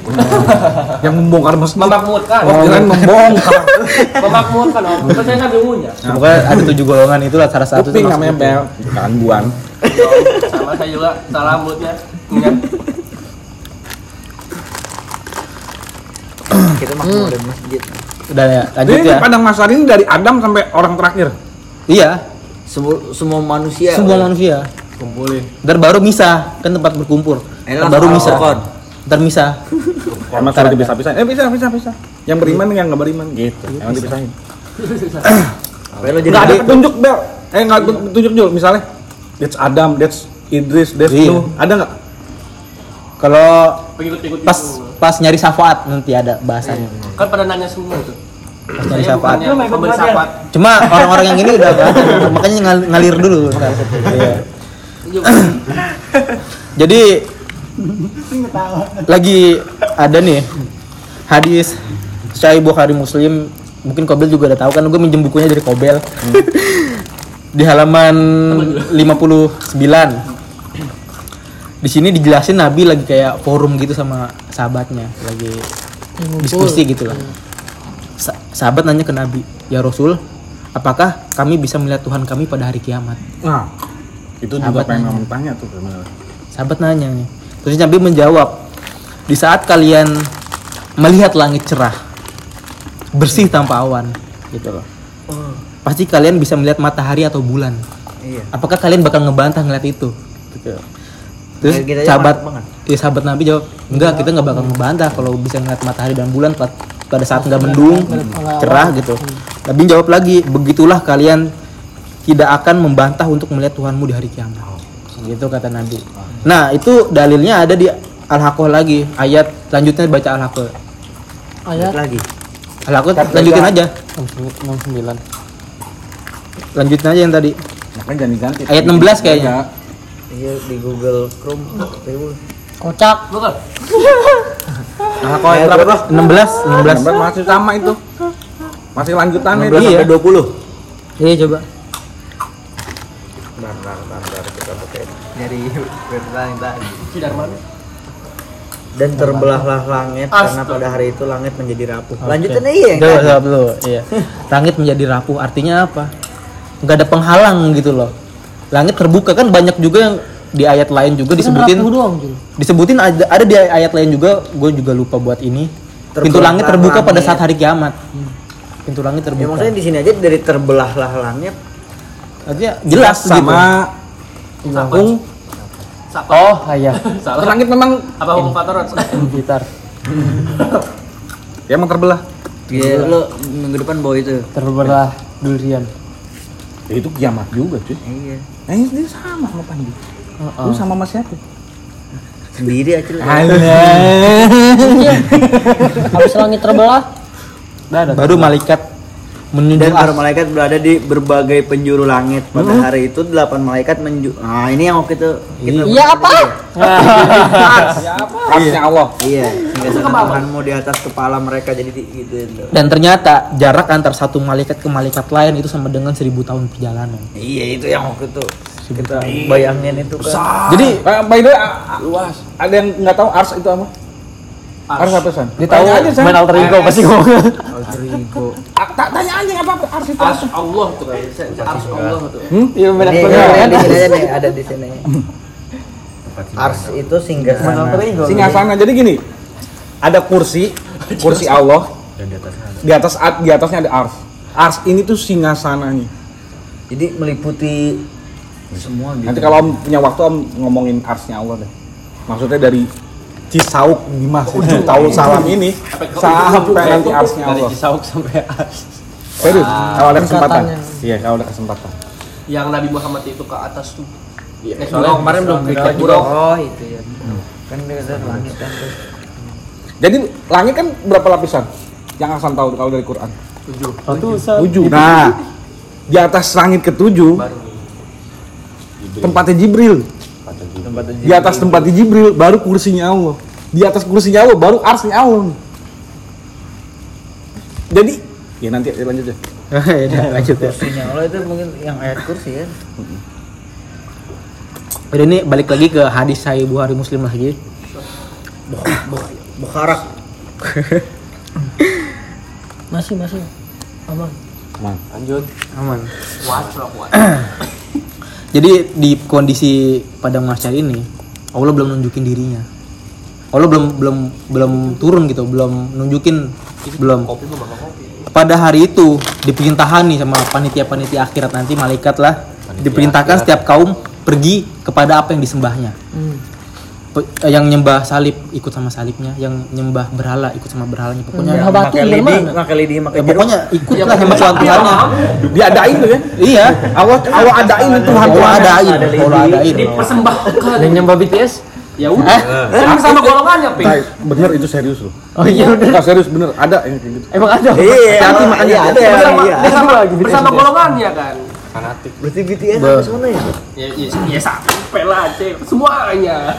Yang membongkar masjid? Memakmurkan oh kirain membongkar. Memakmurkan om kan saya nggak ilmunya Semoga ada tujuh golongan itu lah salah satu kuping namanya itu. bel bukan buan. Sama saya juga salah mulutnya Ingat. kita makmur dan masjid. Udah ya, lanjut Jadi ya. padang masar ini dari Adam sampai orang terakhir. Iya, semua semua manusia. Semua manusia. kumpulin. Ntar baru misah, kan tempat berkumpul. Langsung baru misah. Al-Furqan. Ntar misah. emang sudah dipisah-pisah eh bisa bisa bisa yang beriman yang nggak beriman gitu emang dipisahin Apa lo jadi nggak ada petunjuk bel eh nggak ada petunjuk Jul misalnya that's Adam that's Idris that's Iya. Nuh ada nggak Kalau pas itu. pas nyari syafaat nanti ada bahasanya. kan pada nanya semua tuh Pas nyari syafaat. Cuma orang-orang yang ini udah makanya ngal- ngalir dulu. Iya. Jadi lagi ada nih hadis Sahih Bukhari Muslim. Mungkin Kobel juga udah tahu kan gue minjem bukunya dari Kobel. Di halaman 59 di sini dijelasin Nabi lagi kayak forum gitu sama sahabatnya. Lagi diskusi gitu lah. Sa- sahabat nanya ke Nabi ya Rasul apakah kami bisa melihat Tuhan kami pada hari kiamat? Nah itu juga Sahabat pengen nanya. ngomong tanya tuh sebenarnya. Sahabat nanya nih. Terus Nabi menjawab, di saat kalian melihat langit cerah, bersih tanpa awan, gitu loh. Pasti kalian bisa melihat matahari atau bulan. Iya. Apakah kalian bakal ngebantah ngeliat itu? Gitu. Terus kita sahabat, ya sahabat Nabi jawab, enggak kita nggak bakal ngebantah kalau bisa ngeliat matahari dan bulan pa- pada saat nggak mendung, cerah gitu. Nabi jawab lagi, begitulah kalian tidak akan membantah untuk melihat Tuhanmu di hari kiamat. Gitu kata Nabi. Nah, itu dalilnya ada di Al-Haqqah lagi. Ayat selanjutnya baca Al-Haqqah. Ayat lagi Al-Haqqah lanjutin aja. 69 Lanjutin aja yang tadi. makanya jangan diganti Ayat 16 kayaknya. iya di Google Chrome Google. kocak. bukan Al-Haqqah ayat berapa? 16, 16. Gambar masih sama itu masih lanjutannya 16 itu Iya. sampai 20 Iya, coba. bentar bentar bentar kita dari yang tadi dan terbelahlah langit karena pada hari itu langit menjadi rapuh lanjutin aja yang Coba, tadi. coba dulu. Iya. Langit menjadi rapuh artinya apa? Enggak ada penghalang gitu loh. Langit terbuka kan banyak juga yang di ayat lain juga disebutin doang, disebutin ada, ada di ayat lain juga gue juga lupa buat ini pintu Terbelah langit terbuka pada langit. saat hari kiamat pintu langit ya terbuka maksudnya di sini aja dari terbelahlah langit artinya jelas gitu. sama Sapung oh iya. Salah langit memang apa hukum fatorat gitar. Ya emang terbelah. Ya lo minggu depan bawa itu. Terbelah durian. Ya itu kiamat juga cuy. Iya. Nah ini sama sama Panji. Lu sama sama siapa? Sendiri aja lo Habis langit terbelah, baru malaikat menunjuk dan para malaikat berada di berbagai penjuru langit pada hari itu delapan malaikat menju nah ini yang waktu itu kita Iya. apa? Arsnya Allah. Iya. Hingga sana Tuhanmu di atas kepala mereka jadi di- gitu. Itu dan ternyata jarak antar satu malaikat ke malaikat lain itu sama dengan seribu tahun perjalanan. Iya itu yang waktu itu kita bayangin itu kan jadi eh, by the way a- a- luas. Ada yang nggak tahu Ars itu apa Ars. apa san dia tahu aja, San. main alter ego pasti ngomong. Ah, tak tanya aja apa-apa. Ars itu apa Ars Allah tuh kan Ars Allah tuh. Iya main Nih, alter ego nih, kan? di sini aja nih ada di sini. Ars itu singgah sana. singasana jadi gini ada kursi kursi Allah. Di atas di atasnya ada Ars. Ars ini tuh singgasananya jadi meliputi semua gitu. Nanti kalau om punya waktu om ngomongin Arsnya Allah deh. Maksudnya dari Cisauk Dimas itu tahu salam ini. Sampai nanti Arsnya dari Allah. Cisauk sampai Ars serius? Kalau ada kesempatan. Iya kalau ada kesempatan. Yang Nabi Muhammad itu ke atas tuh. Iya, Eh, soalnya kemarin belum dikasih buruk. oh itu ya. Kan dia kata langit kan tuh. Jadi langit kan berapa lapisan? Yang Hasan tahu kalau dari Quran. Tujuh. Tujuh. Nah di atas langit ketujuh tempatnya Jibril di atas tempatnya Jibril baru kursinya Allah di atas kursinya Allah baru arsnya Allah jadi ya nanti lanjut ya ya udah, lanjut ya kursinya Allah itu mungkin yang ayat kursi kan Udah ini balik lagi ke hadis Sahih Bukhari Muslim lagi. Bukharak. Masih masih aman. Aman. Lanjut. aman Kuat kuat. Jadi di kondisi padang mahsyar ini Allah belum nunjukin dirinya. Allah belum belum belum turun gitu belum nunjukin belum. Kopi pada hari itu diperintahkan nih sama panitia-panitia akhirat nanti malaikat lah. Diperintahkan setiap kaum pergi kepada apa yang disembahnya. Eh, yang nyembah salib ikut sama salibnya yang nyembah berhala ikut sama berhalanya pokoknya Nyembah batu Makai lidi, makai lidi, makai ya, pokoknya ikut lah sama Tuhan Tuhannya Diadain tuh ya. iya Allah Allah adain Tuhan Allah Tuhan. adain ada adain Persembahkan. Yang nyembah BTS? Ya udah. Kan sama golongannya, Ping. Nah, bener itu serius loh. Oh iya udah. Serius bener ada yang kayak gitu. Emang ada. Iya, Hati-hati makanya makanya. ada ya. Bersama, Iya. bersama, bersama golongannya kan. Fanatik. Berarti BTS sampai sana ya? Ya, ya, ya sampai lah, Cek. Semuanya.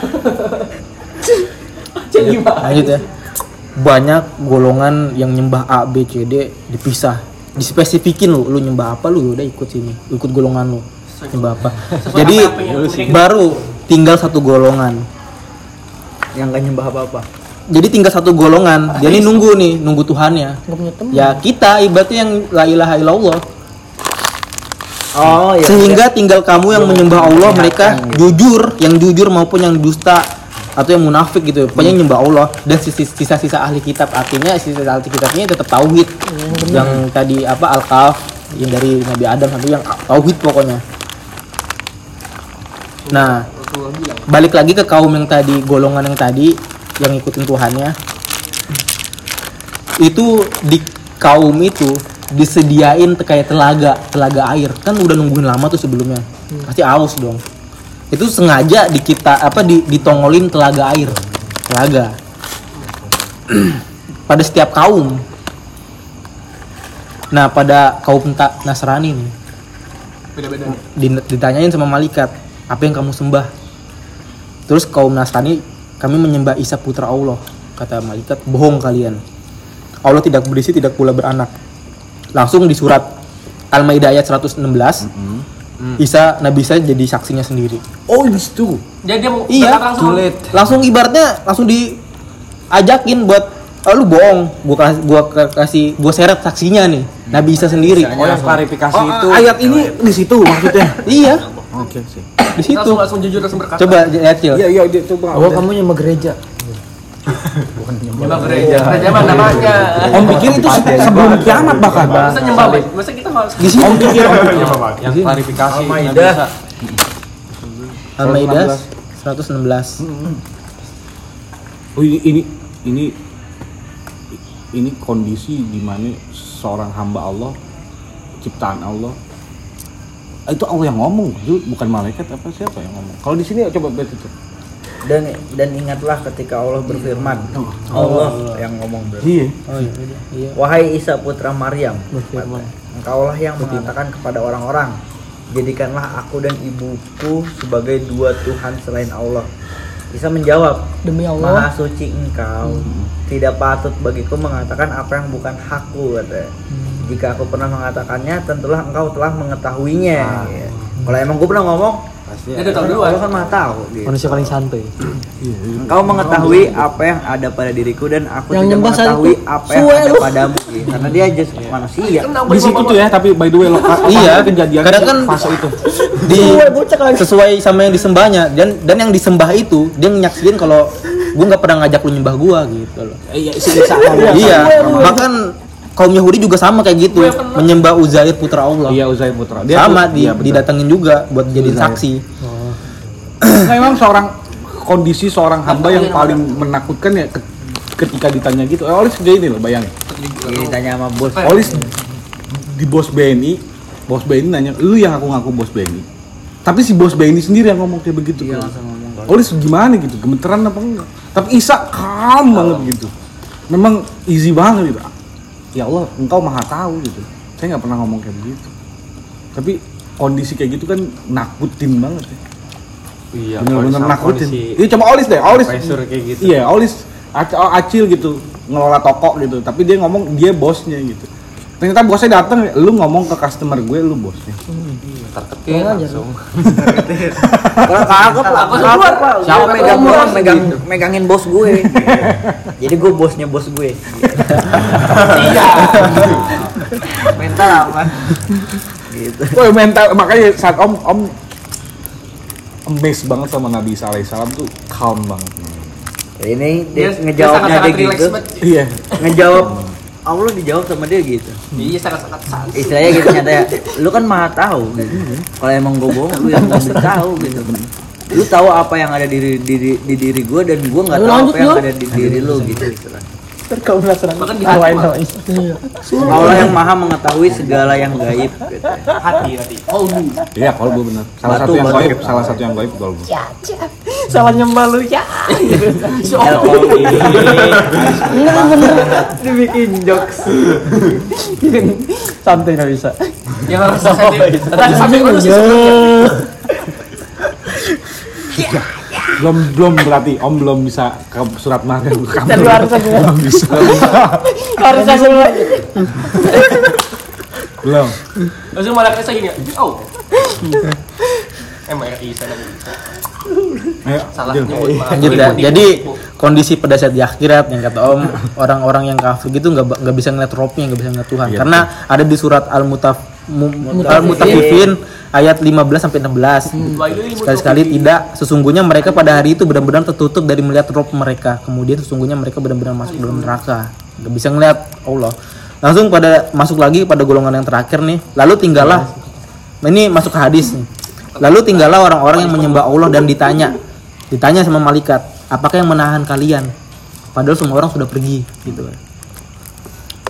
Cek gimana? lanjut ya banyak golongan yang nyembah A B C D dipisah dispesifikin lu lu nyembah apa lu udah ikut sini ikut golongan lu nyembah apa jadi baru tinggal satu golongan Yang gak nyembah apa-apa. jadi tinggal satu golongan dia nih nunggu nih nunggu Tuhannya teman. ya kita ibaratnya yang la ilaha illallah Oh iya. sehingga tinggal kamu yang menyembah Allah mereka jujur yang jujur maupun yang dusta atau yang munafik gitu pokoknya nyembah Allah. Dan sisa-sisa ahli kitab artinya sisa ahli kitabnya tetap tauhid. Yang tadi apa al yang dari Nabi Adam sampai yang tauhid pokoknya. Nah balik lagi ke kaum yang tadi golongan yang tadi yang ikutin Tuhannya. Itu di kaum itu disediain kayak telaga telaga air. Kan udah nungguin lama tuh sebelumnya. Pasti aus dong. Itu sengaja di kita apa di, ditongolin telaga air. Telaga. Pada setiap kaum. Nah pada kaum ta- Nasrani nih. Beda-beda. di- ditanyain sama malaikat apa yang kamu sembah? Terus kaum Nasrani kami menyembah Isa putra Allah kata malaikat. Bohong kalian. Allah tidak berisi tidak pula beranak langsung di surat Al-Maidah ayat 116 Isa Nabi Isa jadi saksinya sendiri Oh di situ. Jadi dia mau iya langsung. langsung ibaratnya langsung diajakin buat oh, lu bohong gua kasih gua kasih gua seret saksinya nih Nabi Isa sendiri Oh yang klarifikasi Oh, itu. ayat ini di situ maksudnya. iya Oke sih. di situ Langsung langsung jujur langsung berkata. coba lihat Cil Iya iya dia coba. Oh kamu nyembah gereja. Nyembah gereja. Gereja mana namanya? Om pikir itu se- sebelum kiamat bahkan. Masa nyembah, masa kita harus di sini Om pikir om pikir. yang klarifikasi Al-Maidah. Al-Maidah 116 Oh ini ini ini ini kondisi di mana seorang hamba Allah ciptaan Allah itu Allah yang ngomong itu bukan malaikat apa siapa yang ngomong kalau di sini coba baca Dan dan ingatlah ketika Allah berfirman. Allah yang ngomong berarti. iya oh iya iya Wahai Isa putra Maryam, Berfirman. engkaulah yang mengatakan kepada orang-orang, jadikanlah aku dan ibuku sebagai dua Tuhan selain Allah. Isa menjawab, Demi Maha Allah. suci engkau, tidak patut bagiku mengatakan apa yang bukan hakku katanya. Jika aku pernah mengatakannya, tentulah engkau telah mengetahuinya. Ya. Kalau emang gue pernah ngomong, pasti Ya, udah tahu duluan. Kan maha tahu. Gitu. Manusia paling santai. Engkau mengetahui apa yang ada pada diriku dan aku Yang tidak mengetahui apa yang ada padamu. Gitu. Karena dia just manusia. di situ tuh ya tapi by the way Iya, kejadian kadang kan fase itu di sesuai sama yang disembahnya dan dan yang disembah itu dia nyaksiin kalau gua nggak pernah ngajak lu nyembah gua gitu loh iya iya bahkan kaum Yahudi juga sama kayak gitu menyembah Uzair putra Allah iya Uzair Putra sama tuh- di, iya, didatengin juga buat jadi saksi Nah, memang seorang kondisi seorang hamba yang paling menakutkan ya ke- ketika ditanya gitu. Eh, Olis kayak ini loh, bayangin. Ini tanya sama bos. Olis di bos BNI, bos BNI nanya, lu yang aku ngaku bos BNI. Tapi si bos BNI sendiri yang ngomong kayak begitu. Iya ke- langsung ngomong. Olis gimana gitu, gemeteran apa enggak? Tapi Isa calm banget gitu. Memang easy banget gitu. Ya Allah, engkau maha tahu gitu. Saya nggak pernah ngomong kayak begitu. Tapi kondisi kayak gitu kan nakutin banget ya. Iya, bener-bener sama nakutin. kondisi Iya cuma Olis deh, Olis. kayak gitu. Iya, Olis ac- acil gitu, ngelola toko gitu. Tapi dia ngomong dia bosnya gitu. Ternyata bosnya datang lu ngomong ke customer gue lu bosnya Terketir langsung. Kalau kagak lah, kagak lah. Siapa megang megang megangin bos gue. Jadi gue bosnya bos gue. Iya. Mental aman. Gitu. Woi mental makanya saat om om amazed banget sama Nabi Isa alaihissalam tuh calm banget. Ini dia, Dia- ngejawabnya dia gitu. Iya. Ngejawab Allah dijawab sama dia gitu. Iya sangat-sangat santai. Istilahnya gitu nyata ya. Lu kan maha tahu gitu. Kalau emang gue bohong lu yang nggak tahu gitu. Lu tahu apa yang ada di di, di diri gue dan gue nggak tahu apa yang ada di diri lu gitu. istilahnya. Bahkan di hati mah. Allah yang maha mengetahui segala yang gaib. Gitu. hati hati. Oh. Iya kalau gue benar. Salah Batu, satu yang batu. gaib, salah satu yang gaib kalau gue. Salah nyembah lu ya. Dibikin jokes. Santai nggak bisa. Yang harus sampai sampai harus Belum belum berarti om belum bisa ke surat ke kantor. Jadi harus aku. belum bisa. Harus aku belum. Langsung malah kayak gini. Oh. MRI sana. Ayo, Salah Jul. nyebut maaf. Lanjut ya. Jadi kondisi pada saat di akhirat yang kata Om orang-orang yang kafir gitu nggak nggak bisa ngeliat robnya nggak bisa ngeliat Tuhan Iya, karena ada di surat al mutaf al mutafifin. ayat 15 sampai 16 sekali-sekali tidak. Sesungguhnya mereka pada hari itu benar-benar tertutup dari melihat rob mereka. Kemudian sesungguhnya mereka benar-benar masuk dalam neraka. Nggak bisa ngeliat Allah. Langsung pada masuk lagi pada golongan yang terakhir nih. Lalu tinggallah. Ini masuk ke hadis nih. Lalu tinggallah orang-orang yang menyembah Allah dan ditanya. Ditanya sama malaikat apakah yang menahan kalian? Padahal semua orang sudah pergi gitu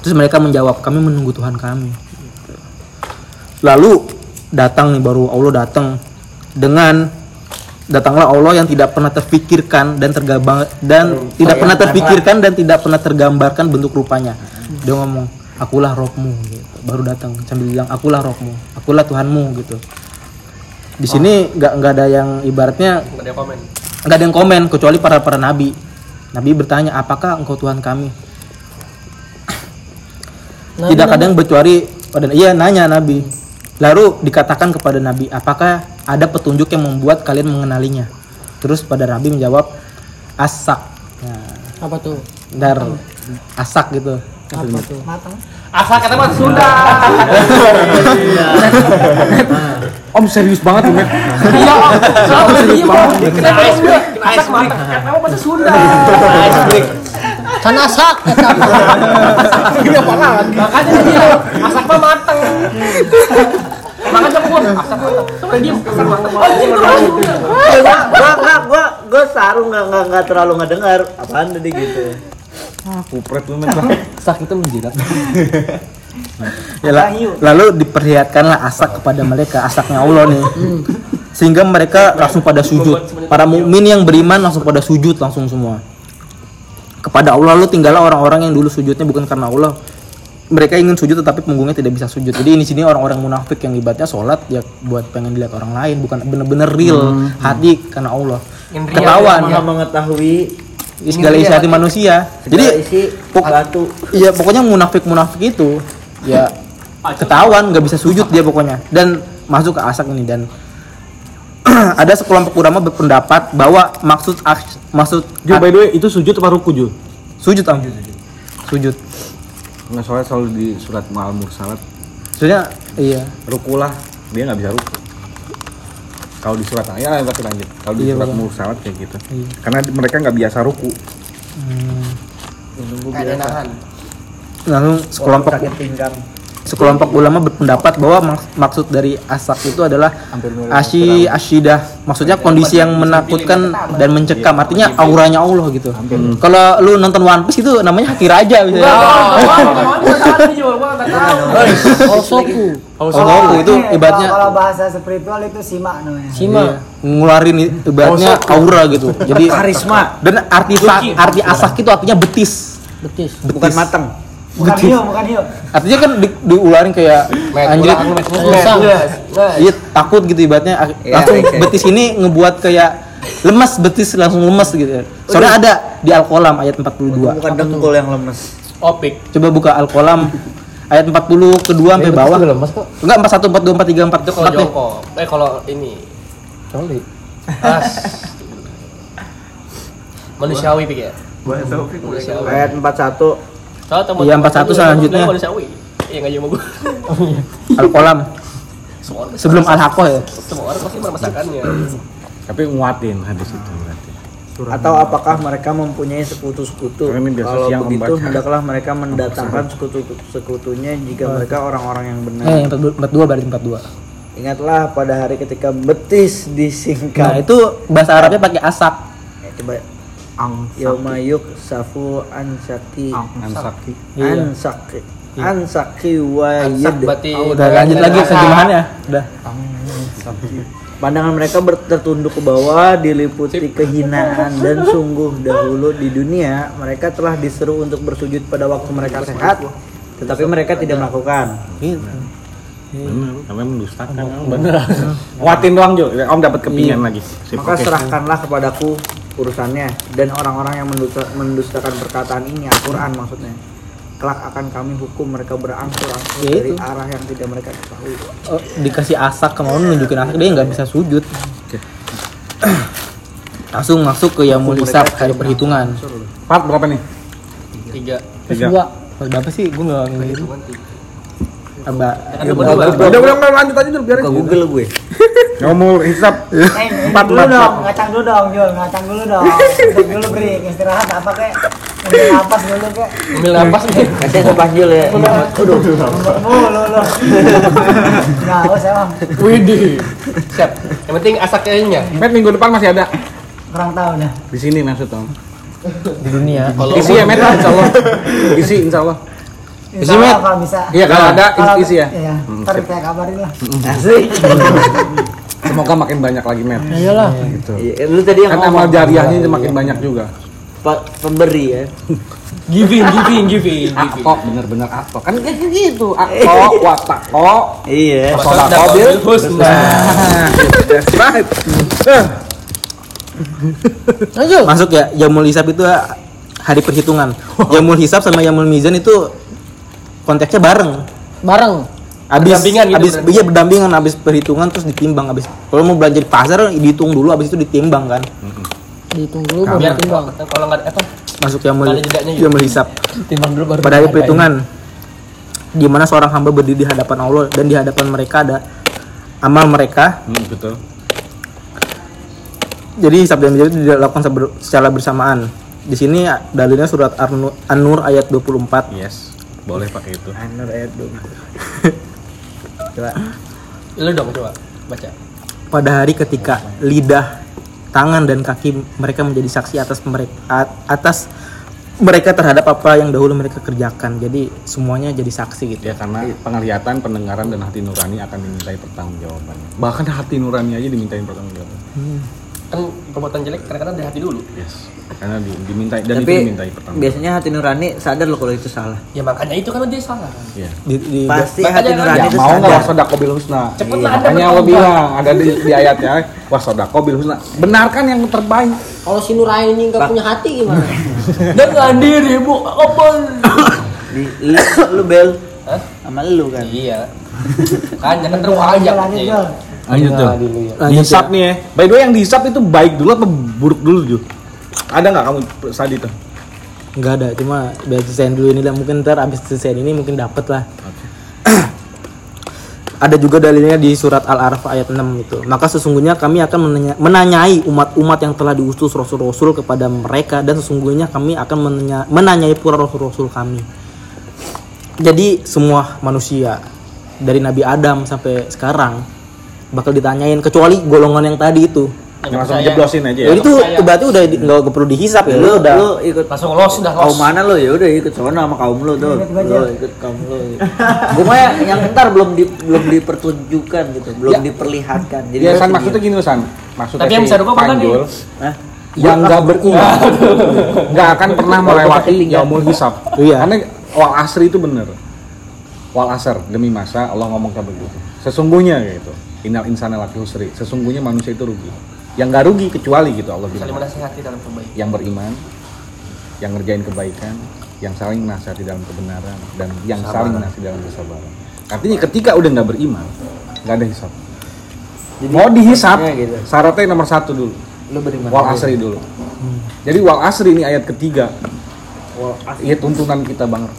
terus mereka menjawab kami menunggu Tuhan kami lalu datang nih baru Allah datang. Dengan datanglah Allah yang tidak pernah terfikirkan dan tergabang dan tidak pernah terfikirkan dan tidak pernah tergambarkan bentuk rupanya. Dia ngomong akulah rohmu gitu. baru datang sambil bilang akulah rohmu akulah Tuhanmu gitu. Di sini nggak nggak ada yang ibaratnya Nggak ada komen. nggak ada yang komen kecuali para para nabi. Nabi bertanya apakah engkau Tuhan kami? Tidak kadang bercuari pada iya nanya nabi lalu dikatakan kepada nabi apakah ada petunjuk yang membuat kalian mengenalinya terus pada nabi menjawab asak nah, Apa tuh? dar asak gitu Apa tuh? matang Asal kata mah Sunda. Om serius banget tuh. Iya, soalnya dia mau kena ice break, kena ice break. Kata mah bahasa Sunda. Ice break. Can asak eta. Iya, Makanya dia asak mah mateng. Makanya pun asak mateng. Soalnya dia asak mateng. Oh, Sunda. gua gua gua gua gua sarung nggak nggak nggak terlalu ngedengar apaan tadi gitu Ah, kupret lu, Met. asak itu menjilat ya, la- lalu diperlihatkanlah asak kepada mereka asaknya Allah nih sehingga mereka langsung pada sujud para mukmin yang beriman langsung pada sujud langsung semua kepada Allah. Lalu tinggallah orang-orang yang dulu sujudnya bukan karena Allah. Mereka ingin sujud tetapi punggungnya tidak bisa sujud. Jadi ini sini orang-orang munafik yang ibaratnya sholat ya buat pengen dilihat orang lain bukan bener-bener real hati karena Allah. Ketahuan. maha mengetahui. Segala isi hati manusia. Jadi jadi isi pok- batu Iya pokoknya munafik munafik itu ya ketahuan nggak bisa sujud dia pokoknya. Dan masuk ke asak ini dan ada sekelompok ulama berpendapat bahwa maksud aks- maksud Jul, by the way, itu sujud apa ruku, Jul? sujud am sujud Nggak soalnya selalu di surat Ma'al Mursalat maksudnya iya. Rukulah dia nggak bisa ruku. Kalau di surat ya tapi lanjut. Kalau di Iya, surat. Mursalat kayak gitu. Iya. karena mereka nggak biasa ruku. Ada nahan. lalu sekelompok sekelompok ulama berpendapat bahwa maks- maksud dari asak itu adalah asyi asyidah maksudnya kondisi yang menakutkan dan mencekam artinya auranya Allah gitu kalau lu nonton One Piece itu namanya haki raja misalnya Osoku. Oh, itu Ini, ibaratnya kalau, bahasa spiritual itu simak namanya Sima. ngeluarin ibaratnya aura gitu jadi karisma dan arti arti asak itu artinya betis Betis. bukan matang bukan hiu bukan hiu artinya kan di, diularin kayak anjir iya takut gitu ibaratnya Iya, langsung iya. betis ini ngebuat kayak lemas betis langsung lemes gitu soalnya ada di Al-Qalam ayat 42 bukan dengkul yang lemes Opik. coba buka Al-Qalam ayat 40 kedua sampai bawah. belum mas kok Enggak 41 42 43 4 Itu kalau jongkok. Eh kalau ini coli as manusiawi pikir. Manusiawi. Ayat 41 Soalnya teman Iya, 41 selanjutnya. Manusiawi. Iya nggak sama Semua orang sebelum ya. semua orang pasti merasakannya. Tapi nguatin hadis itu berarti. atau apakah mereka mempunyai sekutu-sekutu? Kalau siang begitu hendaklah mereka mendatangkan sekutu-sekutunya jika mereka orang-orang yang benar. Eh, yang 42 berarti 42. Ingatlah pada hari ketika betis Nah, disingkap. itu bahasa Arabnya pakai asap. Ya, coba Yauma yuk safu ansaki Ansaki. Iya. ansaki ansaki wa yad. berarti Udah lanjut lagi terjemahannya. Udah. Pandangan mereka tertunduk ke bawah, diliputi kehinaan dan sungguh dahulu di dunia mereka telah diseru untuk bersujud pada waktu mereka sehat, tetapi mereka tidak melakukan. Bener, namanya mendustakan. Bener. Nguatin doang Jo. Om dapat kepingan lagi. Sip, Maka oke. serahkanlah kepadaku urusannya dan orang-orang yang mendusta- mendustakan perkataan ini Al-Quran maksudnya. Kelak akan kami hukum mereka berangsur-angsur Ya dari itu. arah yang tidak mereka ketahui. Oh, dikasih asak kemauan nunjukin asak dia nggak bisa sujud. Langsung masuk ke Yamul Hisab hari perhitungan. Part berapa nih? tiga. Tiga. Dua. Berapa sih? Gue nggak dua dua. Udah udah udah, lanjut aja dulu biarin. Google gue. Ngomong hisap. Eh, Empat, dulu dong, ngacang dulu dong, Jul, ngacang dulu dong. Break dulu break, istirahat apa kek? Ambil napas dulu kek. Ambil napas nih. Kasih sepanjul ya. Udah. Mulu lu. Nggak usah emang, Widih. Siap. Yang penting asaknya. Met minggu depan masih ada. kurang tahu dah. Di sini maksud Om. Di dunia. Kalau Isi ya Met insya Allah. Isi insya Allah. Insya Met. Kalau bisa. Iya kalau ada isi ya. Iya, ntar saya kabarin lah. Asik. Semoga makin banyak lagi Met. Ya iyalah. Gitu. Iya, lu tadi yang Kan amal jariahnya itu makin banyak juga. Pak pemberi ya. Giving, giving, giving. Akok bener-bener akok kan kayak gitu. Akok, watako, Iya. sodako bil. Nah. That's right. Lanjut. Masuk ya Yamul Hisab itu ya, hari perhitungan. Yamul Hisab sama Yamul Mizan itu konteksnya bareng. Bareng. Abis, Berdampingan gitu abis, berarti? iya berdampingan abis perhitungan terus ditimbang abis kalau mau belanja di pasar dihitung dulu abis itu ditimbang kan Dihitung dulu baru ditimbang. kalau nggak apa? masuk jedanya gitu. Yamul Hisab Timbang dulu baru pada hari perhitungan di mana seorang hamba berdiri di hadapan Allah dan di hadapan mereka ada amal mereka Hmm, betul. jadi hisab dan mizan itu dilakukan secara bersamaan di sini dalilnya surat An-Nur ayat 24 Yes. Boleh pakai itu. Anur ayat dulu. Coba. Lu dong coba baca. pada hari ketika lidah, tangan dan kaki mereka menjadi saksi atas mereka atas mereka terhadap apa yang dahulu mereka kerjakan. Jadi semuanya jadi saksi gitu. Ya karena penglihatan, pendengaran dan hati nurani akan dimintai pertanggungjawabannya. Bahkan hati nurani aja dimintain pertanggungjawaban. Kan perbuatan jelek kadang-kadang dari hati dulu. Yes. Karena di, dimintai dan itu Tapi dimintai pertanggungjawaban. biasanya hati nurani sadar loh kalau itu salah. Ya makanya itu kan dia salah. Iya. Di, di- Pasti hati nurani Ya, itu mau nggak sadar. wasodako bil husna? Cepet Iya, Makanya bertambah. bilang ada di, di ayatnya wasodako bil husna. Benarkan yang terbaik. Kalau si Nuraini nggak punya hati gimana? Dengan diri bu apa? Di, lu, lu bel Hah? sama lu kan. Iya. Kan jangan terus aja. Lanjut. Lanjut tuh. Lanjut Dihisap nih ya. By the way yang dihisap itu baik dulu apa buruk dulu Ju? Ada nggak kamu tadi tuh? nggak ada, cuma biar selesaiin dulu ini lah. Mungkin ntar abis selesaiin ini mungkin dapet lah. ada juga dalilnya di surat Al-Araf ayat 6 itu. Maka sesungguhnya kami akan menanya- menanyai umat-umat yang telah diutus rasul-rasul kepada mereka dan sesungguhnya kami akan menanya- menanyai pura rasul-rasul kami. Jadi semua manusia dari Nabi Adam sampai sekarang bakal ditanyain kecuali golongan yang tadi itu. Yang langsung jeblosin aja ya. Jadi itu berarti udah nggak perlu dihisap ya. Lu, Lu udah lu ikut Langsung los udah los. kaum mana lu ya udah ikut sono sama kaum lu tuh. Lu ikut kaum lu. Gua mah yang, yang ntar belum di, belum dipertunjukkan gitu, belum diperlihatkan. Jadi Ya San maksudnya gini loh San. Maksudnya Tapi yang bisa rukuk apa kan Panjul Hah? yang nggak beriman nggak akan pernah melewati yaumul hisab. Iya. Karena wal asri itu bener. Wal asr demi masa Allah ngomong kayak begitu. Sesungguhnya gitu. Innal insana lafi husri. Sesungguhnya manusia itu rugi. Yang nggak rugi kecuali gitu Allah Saling bilang. menasihati dalam kebaikan. Yang beriman, yang ngerjain kebaikan, yang saling nasihati dalam kebenaran dan yang saling nasihati dalam kesabaran artinya ketika udah nggak beriman nggak ada hisap mau dihisap gitu. syaratnya nomor satu dulu Lu beriman. wal asri dulu jadi wal asri ini ayat ketiga wal iya tuntunan kita banget.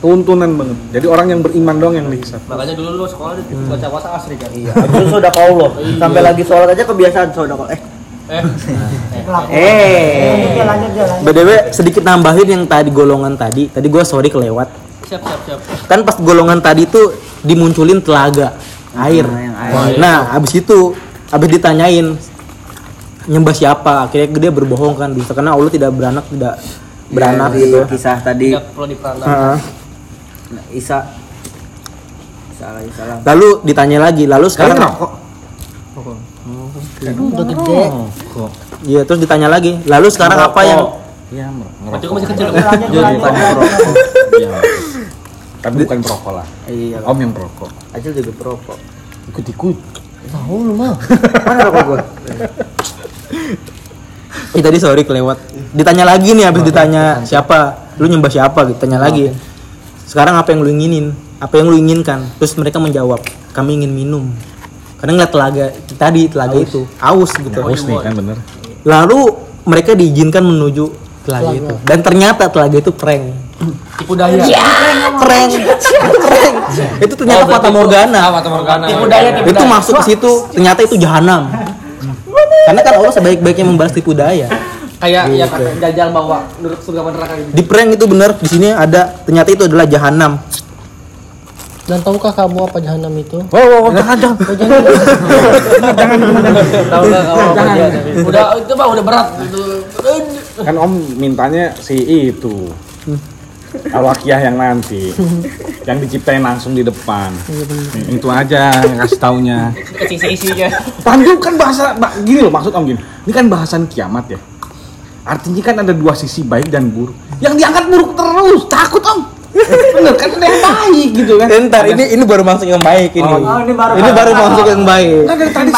Tuntunan banget jadi orang yang beriman doang yang dihisap Makanya dulu lu sekolah di baca puasa asri kan. Iya. Abis itu sodako Allah. Sampai lagi sholat aja kebiasaan sodako. Eh. Eh. Eh. Ya, lanjut. BDW sedikit nambahin yang tadi golongan tadi. Tadi gua sorry kelewat. siap siap siap. Kan pas golongan tadi tuh dimunculin telaga air. Nah, yang air. Nah, abis itu abis ditanyain nyembah siapa akhirnya dia berbohong kan bisa karena Allah tidak beranak tidak beranak Ya, gitu Kisah tadi Tidak perlu Isa Isa alaihi salam. lalu ditanya lagi lalu sekarang rokok Udah gede. iya terus ditanya lagi lalu sekarang apa yang Iya, gua masih kecil. Lanjut, lanjut, lanjut. Iya. Tapi bukan perokok lah. Iya. Om yang perokok. Acil juga perokok. Ikut-ikut. Tahu lu mah. Mana rokok gua? Eh tadi sorry kelewat. Ditanya lagi nih habis ditanya siapa? Lu nyembah siapa gitu. Tanya lagi. Sekarang apa yang lu inginin? Apa yang lu inginkan? Terus mereka menjawab, kami ingin minum. Karena ngeliat telaga tadi telaga itu aus gitu. Haus nih kan bener. Lalu mereka diizinkan menuju telaga itu. Dan ternyata telaga itu prank. Tipu daya. Prank. prank. Itu ternyata Oh, Fata itu- Morgana. Ah, Fata Morgana. Tipu daya, itu masuk ke situ, ternyata itu jahanam. Karena kan Allah sebaik-baiknya membalas tipu daya. Kayak ya kata jajal bawa menurut surga neraka gitu. Di prank itu bener, di sini ada ternyata itu adalah jahanam. Dan tahukah kamu apa jahanam itu? Oh, oh, oh jangan, jangan. Oh, jangan. Tahu enggak kalau apa tapi udah itu mah udah berat gitu. Kan Om mintanya si itu. Al-Waqiah yang nanti. yang diciptain langsung di depan. itu aja yang kasih taunya. Isi-isinya. Pandu kan bahasa ba- gini loh maksud Om gini. Ini kan bahasan kiamat ya. Artinya kan ada dua sisi baik dan buruk. Yang diangkat buruk terus, takut Om. Bener kan ada yang baik gitu kan. Ntar ini ini baru masuk yang baik ini. Oh, ini baru ini masuk. baru masuk yang baik. Kan dari tadi.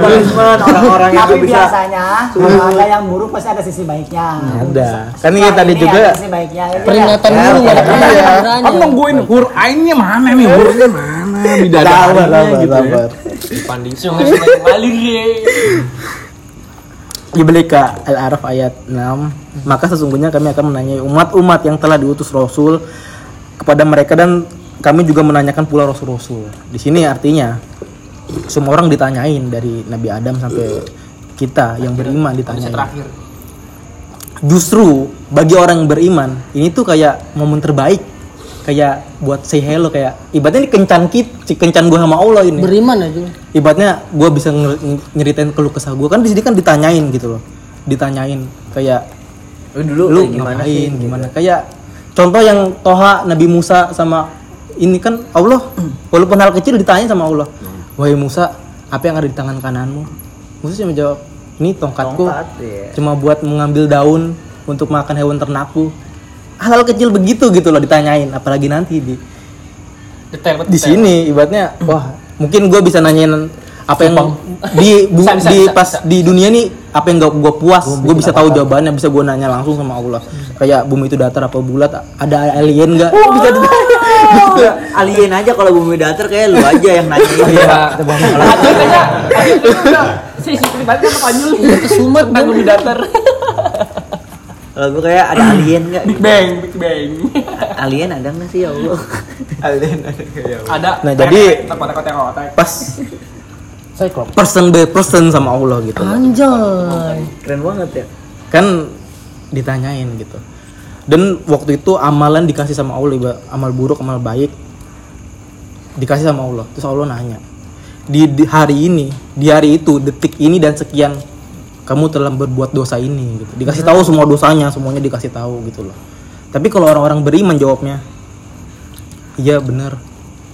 Punishment orang-orang yang bisa. biasanya kalau ada yang buruk pasti ada sisi baiknya. Ada. Kan ini Nah, tadi ini juga ada sisi baiknya. Ini Peringatan ya. dulu ada Iya. pelajarannya. Aku nungguin hur ainnya mana nih? Hurnya mana? Bidadarinya gitu ya. Sungai-sungai yang ngalir ya. Dibeli ke Al-Araf ayat 6 Maka sesungguhnya kami akan menanyai umat-umat yang telah diutus Rasul Kepada mereka dan kami juga menanyakan pula Rasul-Rasul. Di sini artinya Semua orang ditanyain dari Nabi Adam sampai kita yang beriman ditanyain Terakhir. Justru bagi orang yang beriman Ini tuh kayak momen terbaik Kayak buat say hello kayak Ibaratnya ini kencan kit, kencan gue sama Allah ini. Beriman aja. ibaratnya gue bisa nger- nyeritain keluh kesah gue kan di sini kan ditanyain gitu loh. Ditanyain kayak Lu dulu lu kayak gimana ngapain sih? gimana? Kayak contoh yang Toha Nabi Musa sama ini kan Allah. Walaupun hal kecil ditanya sama Allah. Wahai Musa apa yang ada di tangan kananmu? Musa cuma jawab ini tongkatku. Tongkat, iya. cuma buat mengambil daun untuk makan hewan ternakku hal-hal kecil begitu gitu loh ditanyain apalagi nanti di Detail di sini ibaratnya wah mungkin gue bisa nanyain apa yang di bu- Bisa, bisa, di bisa, pas bisa. di dunia nih apa yang gak gue puas gue bisa tahu jawabannya bisa gue nanya langsung sama Allah kayak bumi itu datar apa bulat ada alien nggak bisa gitu. Alien aja kalau bumi datar kayak lu aja yang nanya. Iya. Pribadi kan Panjul. Bumi datar. Kalau gue kayak ada alien nggak? Big Bang, Big Bang. Alien ada nggak sih ya Allah? Ada. Nah, jadi- kotak-kotak yang kotak. pas Cyclops. person by person sama Allah gitu. Anjay. Keren banget ya. kan ditanyain gitu dan waktu itu amalan dikasih sama Allah amal buruk amal baik dikasih sama Allah terus Allah nanya di, di hari ini di hari itu detik ini dan sekian kamu telah berbuat dosa ini gitu. Dikasih tahu semua dosanya semuanya dikasih tahu gitu loh. Tapi kalau orang-orang beriman jawabnya iya benar.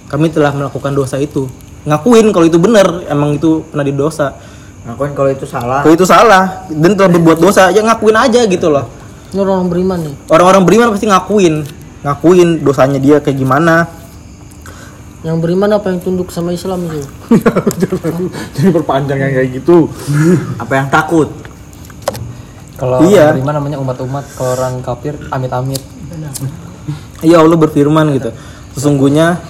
Kami telah melakukan dosa itu. Ngakuin kalau itu benar emang itu pernah didosa. Ngakuin kalau itu salah. kalau itu salah dan telah berbuat dosa ya ngakuin aja gitu loh. Ini orang beriman nih. orang-orang beriman pasti ngakuin. Ngakuin dosanya dia kayak gimana Yang beriman apa yang tunduk sama Islam itu? Jadi perpanjang yang kayak gitu. Apa yang takut? Kalau Iya. beriman namanya umat-umat, kalau orang kafir amit-amit. Iya Allah berfirman gitu. Sesungguhnya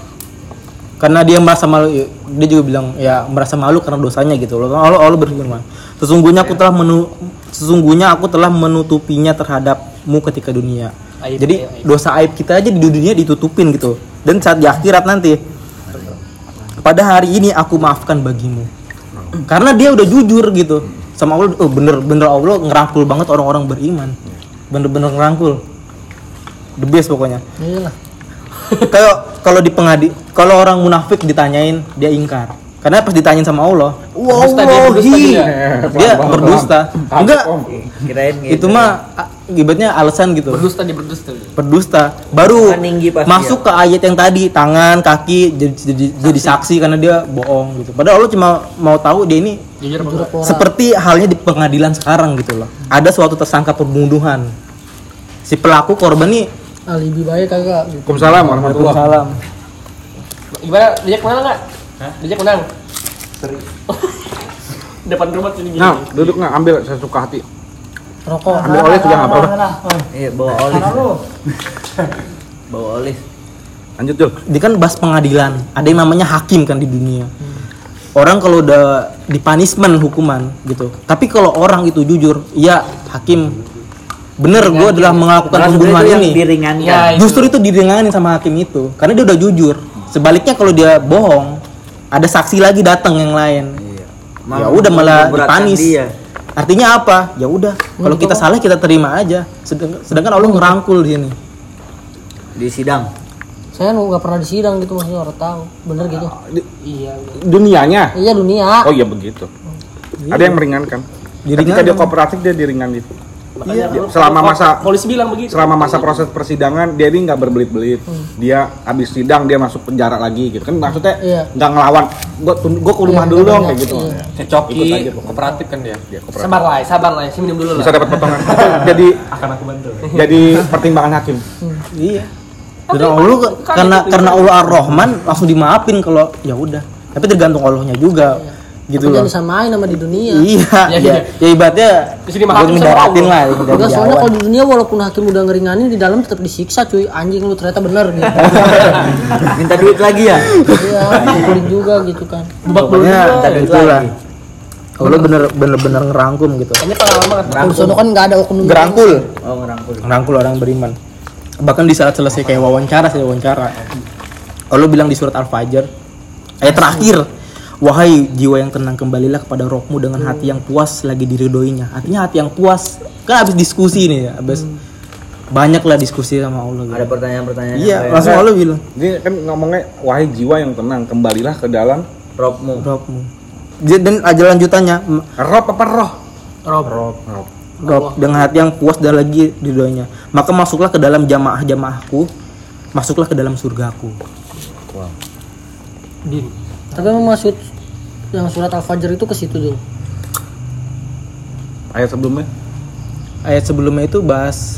karena dia merasa malu, dia juga bilang ya merasa malu karena dosanya gitu. loh. Allah Allah berfirman. Sesungguhnya aku telah menu, sesungguhnya aku telah menutupinya terhadapmu ketika dunia. Aib, Jadi aib, aib. dosa aib kita aja di dunia ditutupin gitu. Dan saat di akhirat nanti pada hari ini aku maafkan bagimu. Karena dia udah jujur gitu sama Allah. Oh bener bener Allah ngerangkul banget orang-orang beriman. Bener-bener ngerangkul. The best pokoknya Iyalah. kayak kalau di pengadi kalau orang munafik ditanyain dia ingkar karena pas ditanyain sama Allah Berdusta dia, berdusta wallahi dia. dia berdusta enggak Kirain gitu. itu mah ibaratnya alasan gitu Berdusta dia berdusta. berdusta baru masuk ke ayat yang tadi tangan kaki jadi jadi, jadi saksi karena dia bohong gitu padahal Allah cuma mau tahu dia ini Jujur seperti halnya di pengadilan sekarang gitu loh ada suatu tersangka pembunuhan si pelaku korban nih Alibi baik kagak gitu. Waalaikumsalam warahmatullahi Waalaikumsalam Gimana? Diajak menang enggak? Diajak menang? Seri. Depan rumah sini gini. Nah, duduk nggak ambil saya suka hati. Rokok. Ambil oleh juga nggak apa-apa. Iya, bawa olis. bawa olis. Lanjut Jul. dia kan bahas pengadilan ada yang namanya hakim kan di dunia orang kalau udah di punishment hukuman gitu tapi kalau orang itu jujur ya hakim bener gue adalah melakukan Malah sebenarnya pembunuhan ini diringankan. Ya, itu. justru itu diringanin sama hakim itu karena dia udah jujur sebaliknya kalau dia bohong ada saksi lagi datang yang lain ya udah malah dipanis dia. artinya apa ya udah kalau kita salah kita terima aja sedangkan, sedangkan Allah ngerangkul di sini di sidang. Saya nggak pernah disidang gitu maksudnya orang tahu. Bener gitu. Iya. Dunianya. Iya dunia. Oh iya begitu. Ada yang meringankan. Ketika Diringankan. dia kooperatif dia diringanin. Makanya Dia- selama masa polisi bilang begitu. selama masa proses persidangan dia ini nggak berbelit-belit. Dia habis sidang dia masuk penjara lagi gitu kan maksudnya Iya. nggak ngelawan. Gua tun- gua ke rumah Iya, dulu dong iya, kayak gitu. iya. Kayak coki, Ikut aja kooperatif kan dia. Dia kooperatif. Sabar lah, sabar lah. Saya minum dulu lah. Bisa dapat potongan. Jadi Akan aku bantu. jadi pertimbangan hakim. Iya. Dan Allah karena karena Allah Ar-Rahman langsung dimaafin kalau ya udah. Tapi tergantung Allahnya juga. Gitu Tapi loh. jangan disamain sama di dunia. Iya, Iya, ya, iya. ya ibaratnya Di sini mah hakim Allah. lah Enggak, soalnya kalau di dunia walaupun hakim udah ngeringanin di dalam tetap disiksa cuy anjing lu ternyata bener gitu Minta duit lagi ya? iya dipukulin juga gitu kan Pokoknya Minta duit itulah. lagi. Allah bener bener bener ngerangkum gitu. Kayaknya pengalaman kan. kalau sono kan nggak ada oknum Ngerangkul, Oh, ngerangkul. ngerangkul orang beriman. Bahkan di saat selesai kayak wawancara sih wawancara. Allah bilang di surat Al-Fajr ayat terakhir Wahai jiwa yang tenang kembalilah kepada rohmu dengan hati yang puas lagi diridoinya. Artinya hati yang puas. Kan habis diskusi nih ya, habis banyak lah diskusi sama Allah. Ada Gitu. pertanyaan-pertanyaan. Iya, yang langsung. Allah bilang Dia kan ngomongnya wahai jiwa yang tenang kembalilah ke dalam rohmu. Dia- Dan aja lanjutannya rob apa roh? Rob. Rob. roh dengan hati yang puas dan lagi ridhonya. Maka masuklah ke dalam jamaah-jamaahku, masuklah ke dalam surgaku. Din. Tapi emang maksud yang surat al-fajr itu ke situ dulu Ayat sebelumnya. Ayat sebelumnya itu bahas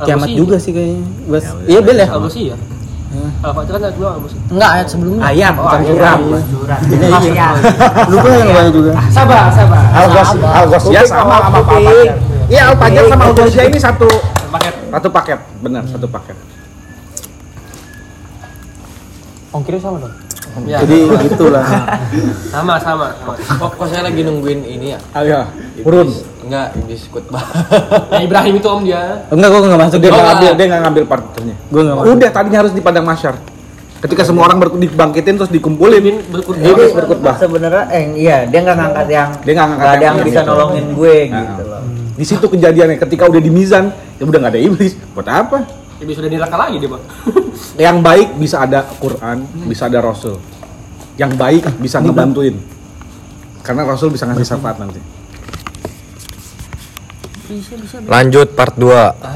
kiamat juga sih kayaknya. Bahas, iya bel ya. Al-Ghasiyah ya? Al-Fatihah kan dua Al-Ghasiyah. enggak ayat sebelumnya Ayat bukan ayat. surat. Iya. Lupa yang banyak juga. Sabar, sabar. Al-Ghos Al-Ghosiyah sama sama Al-Fajr. Iya, Al-Fajr sama Al-Ghosiyah ini satu Paket. satu paket. Benar, satu paket. Ongkirnya sama dong. Ya. Jadi gitulah. sama sama. sama. Oh, kok saya lagi nungguin ini ya? Ah iya, urun. Enggak, iblis khutbah. Ya, Ibrahim itu om dia. Enggak, gua enggak masuk Dia dia. nggak Oh, ngambil, dia nggak ngambil partnernya. Gua nggak masuk. Udah tadinya harus di padang masyar. Ketika semua orang ber- dibangkitin terus dikumpulin, Bin berkurban. Jadi berkhutbah. sebenarnya eh iya dia nggak ngangkat yang Dia nggak ngangkat yang yang gitu. bisa nolongin gue Nah. gitu loh. di situ kejadiannya. Ketika udah di mizan, ya udah nggak ada iblis. Buat apa? Iblis sudah neraka lagi dia, Bang. Yang baik bisa ada Quran, bisa ada Rasul. Yang baik bisa ngebantuin. Karena Rasul bisa ngasih syafaat nanti. Lanjut part 2.